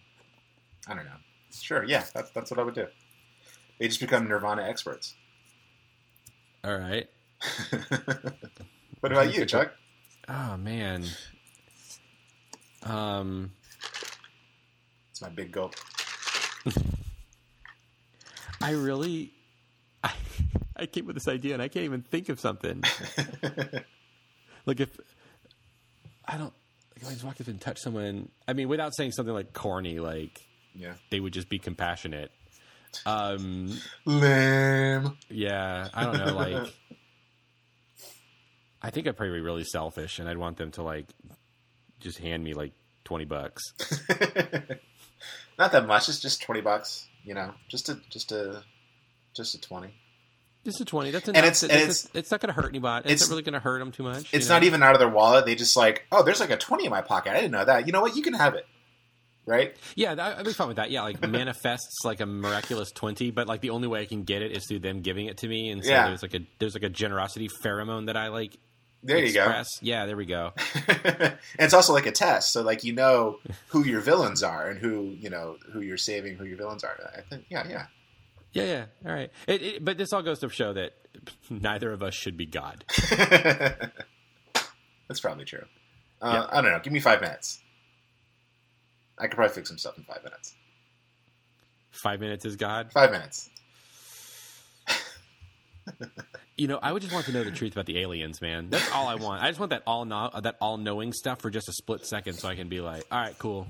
I don't know. Sure, yeah, that's that's what I would do. They just become Nirvana experts. All right. what about you, Chuck? Oh man. Um. It's my big gulp. I really. I, I came with this idea and I can't even think of something. like if I don't like if I just walk up and touched someone. I mean, without saying something like corny, like yeah. they would just be compassionate. Um, Lame. yeah, I don't know. Like, I think I'd probably be really selfish, and I'd want them to like just hand me like twenty bucks. Not that much. It's just twenty bucks. You know, just a just a just a twenty. Just a twenty. That's enough. it's- and it's- it's not going to hurt anybody. It's, it's- not really going to hurt them too much. It's you know? not even out of their wallet. They just like, oh, there's like a twenty in my pocket. I didn't know that. You know what? You can have it. Right? Yeah, that, I'd be fine with that. Yeah, like manifests like a miraculous twenty, but like the only way I can get it is through them giving it to me, and so Yeah. there's like a there's like a generosity pheromone that I like. There you express. Yeah, there we go. go. and it's also like a test, so like you know who your villains are and who you know who you're saving, who your villains are. I think, yeah, yeah. Yeah, yeah. All right. It, it, but this all goes to show that neither of us should be God. That's probably true. Uh, Yeah. I don't know. Give me five minutes. I could probably fix some stuff in five minutes. Five minutes is God. Five minutes. You know, I would just want to know the truth about the aliens, man. That's all I want. I just want that all know, that all knowing stuff for just a split second, so I can be like, all right, cool.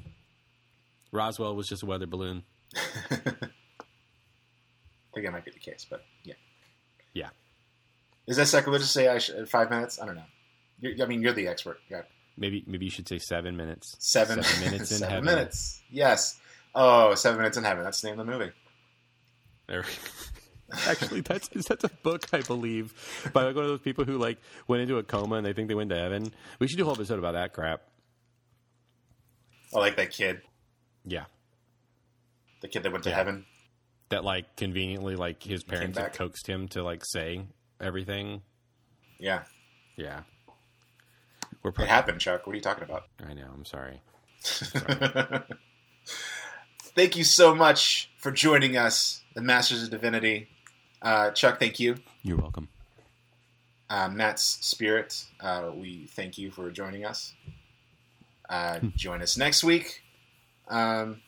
Roswell was just a weather balloon. I think that might be the case, but yeah. Yeah. Is that sacrilegious to say I should, five minutes? I don't know. You're, I mean, you're the expert. Yeah. Maybe maybe you should say seven minutes. Seven, Seven minutes in seven heaven. minutes. Yes. Oh, seven minutes in heaven. That's the name of the movie. There- Actually, that's that's a book, I believe, by like one of those people who like went into a coma and they think they went to heaven. We should do a whole episode about that crap. Oh, like that kid, Yeah, the kid that went to Yeah. heaven. That like conveniently like his parents had coaxed him to like say everything. Yeah, Yeah, we're it happened, Chuck. What are you talking about? I know. I'm sorry. Thank you so much for joining us, the Masters of Divinity. Uh, Chuck, thank you. You're welcome. Uh, Matt's Spirit, uh, we thank you for joining us. Uh, join us next week. Um,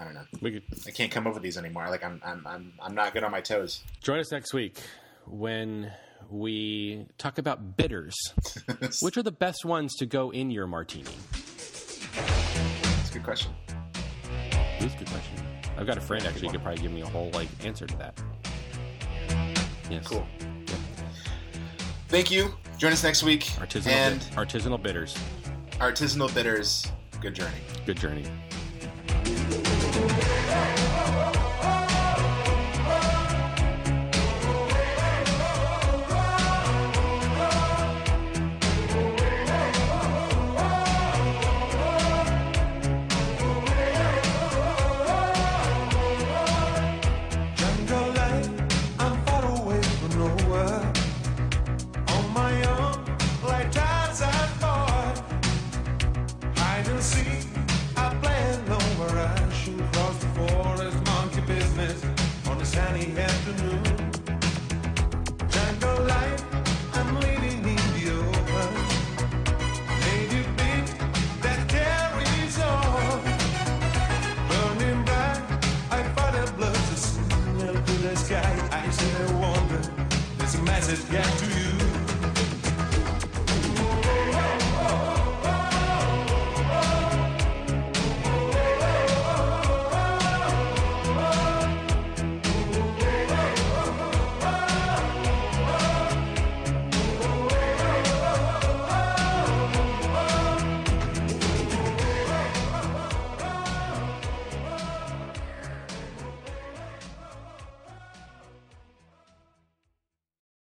I don't know. We could I can't come up with these anymore. Like I'm, I'm, I'm, I'm not good on my toes. join us next week when we talk about bitters. Which are the best ones to go in your martini? That's a good question. That's a good question. I've got a friend actually who could probably give me a whole like answer to that. Yes. Cool. Thank you. Join us next week. Artisanal, and bit- artisanal bitters. artisanal bitters. Good journey. Good journey. Thank you.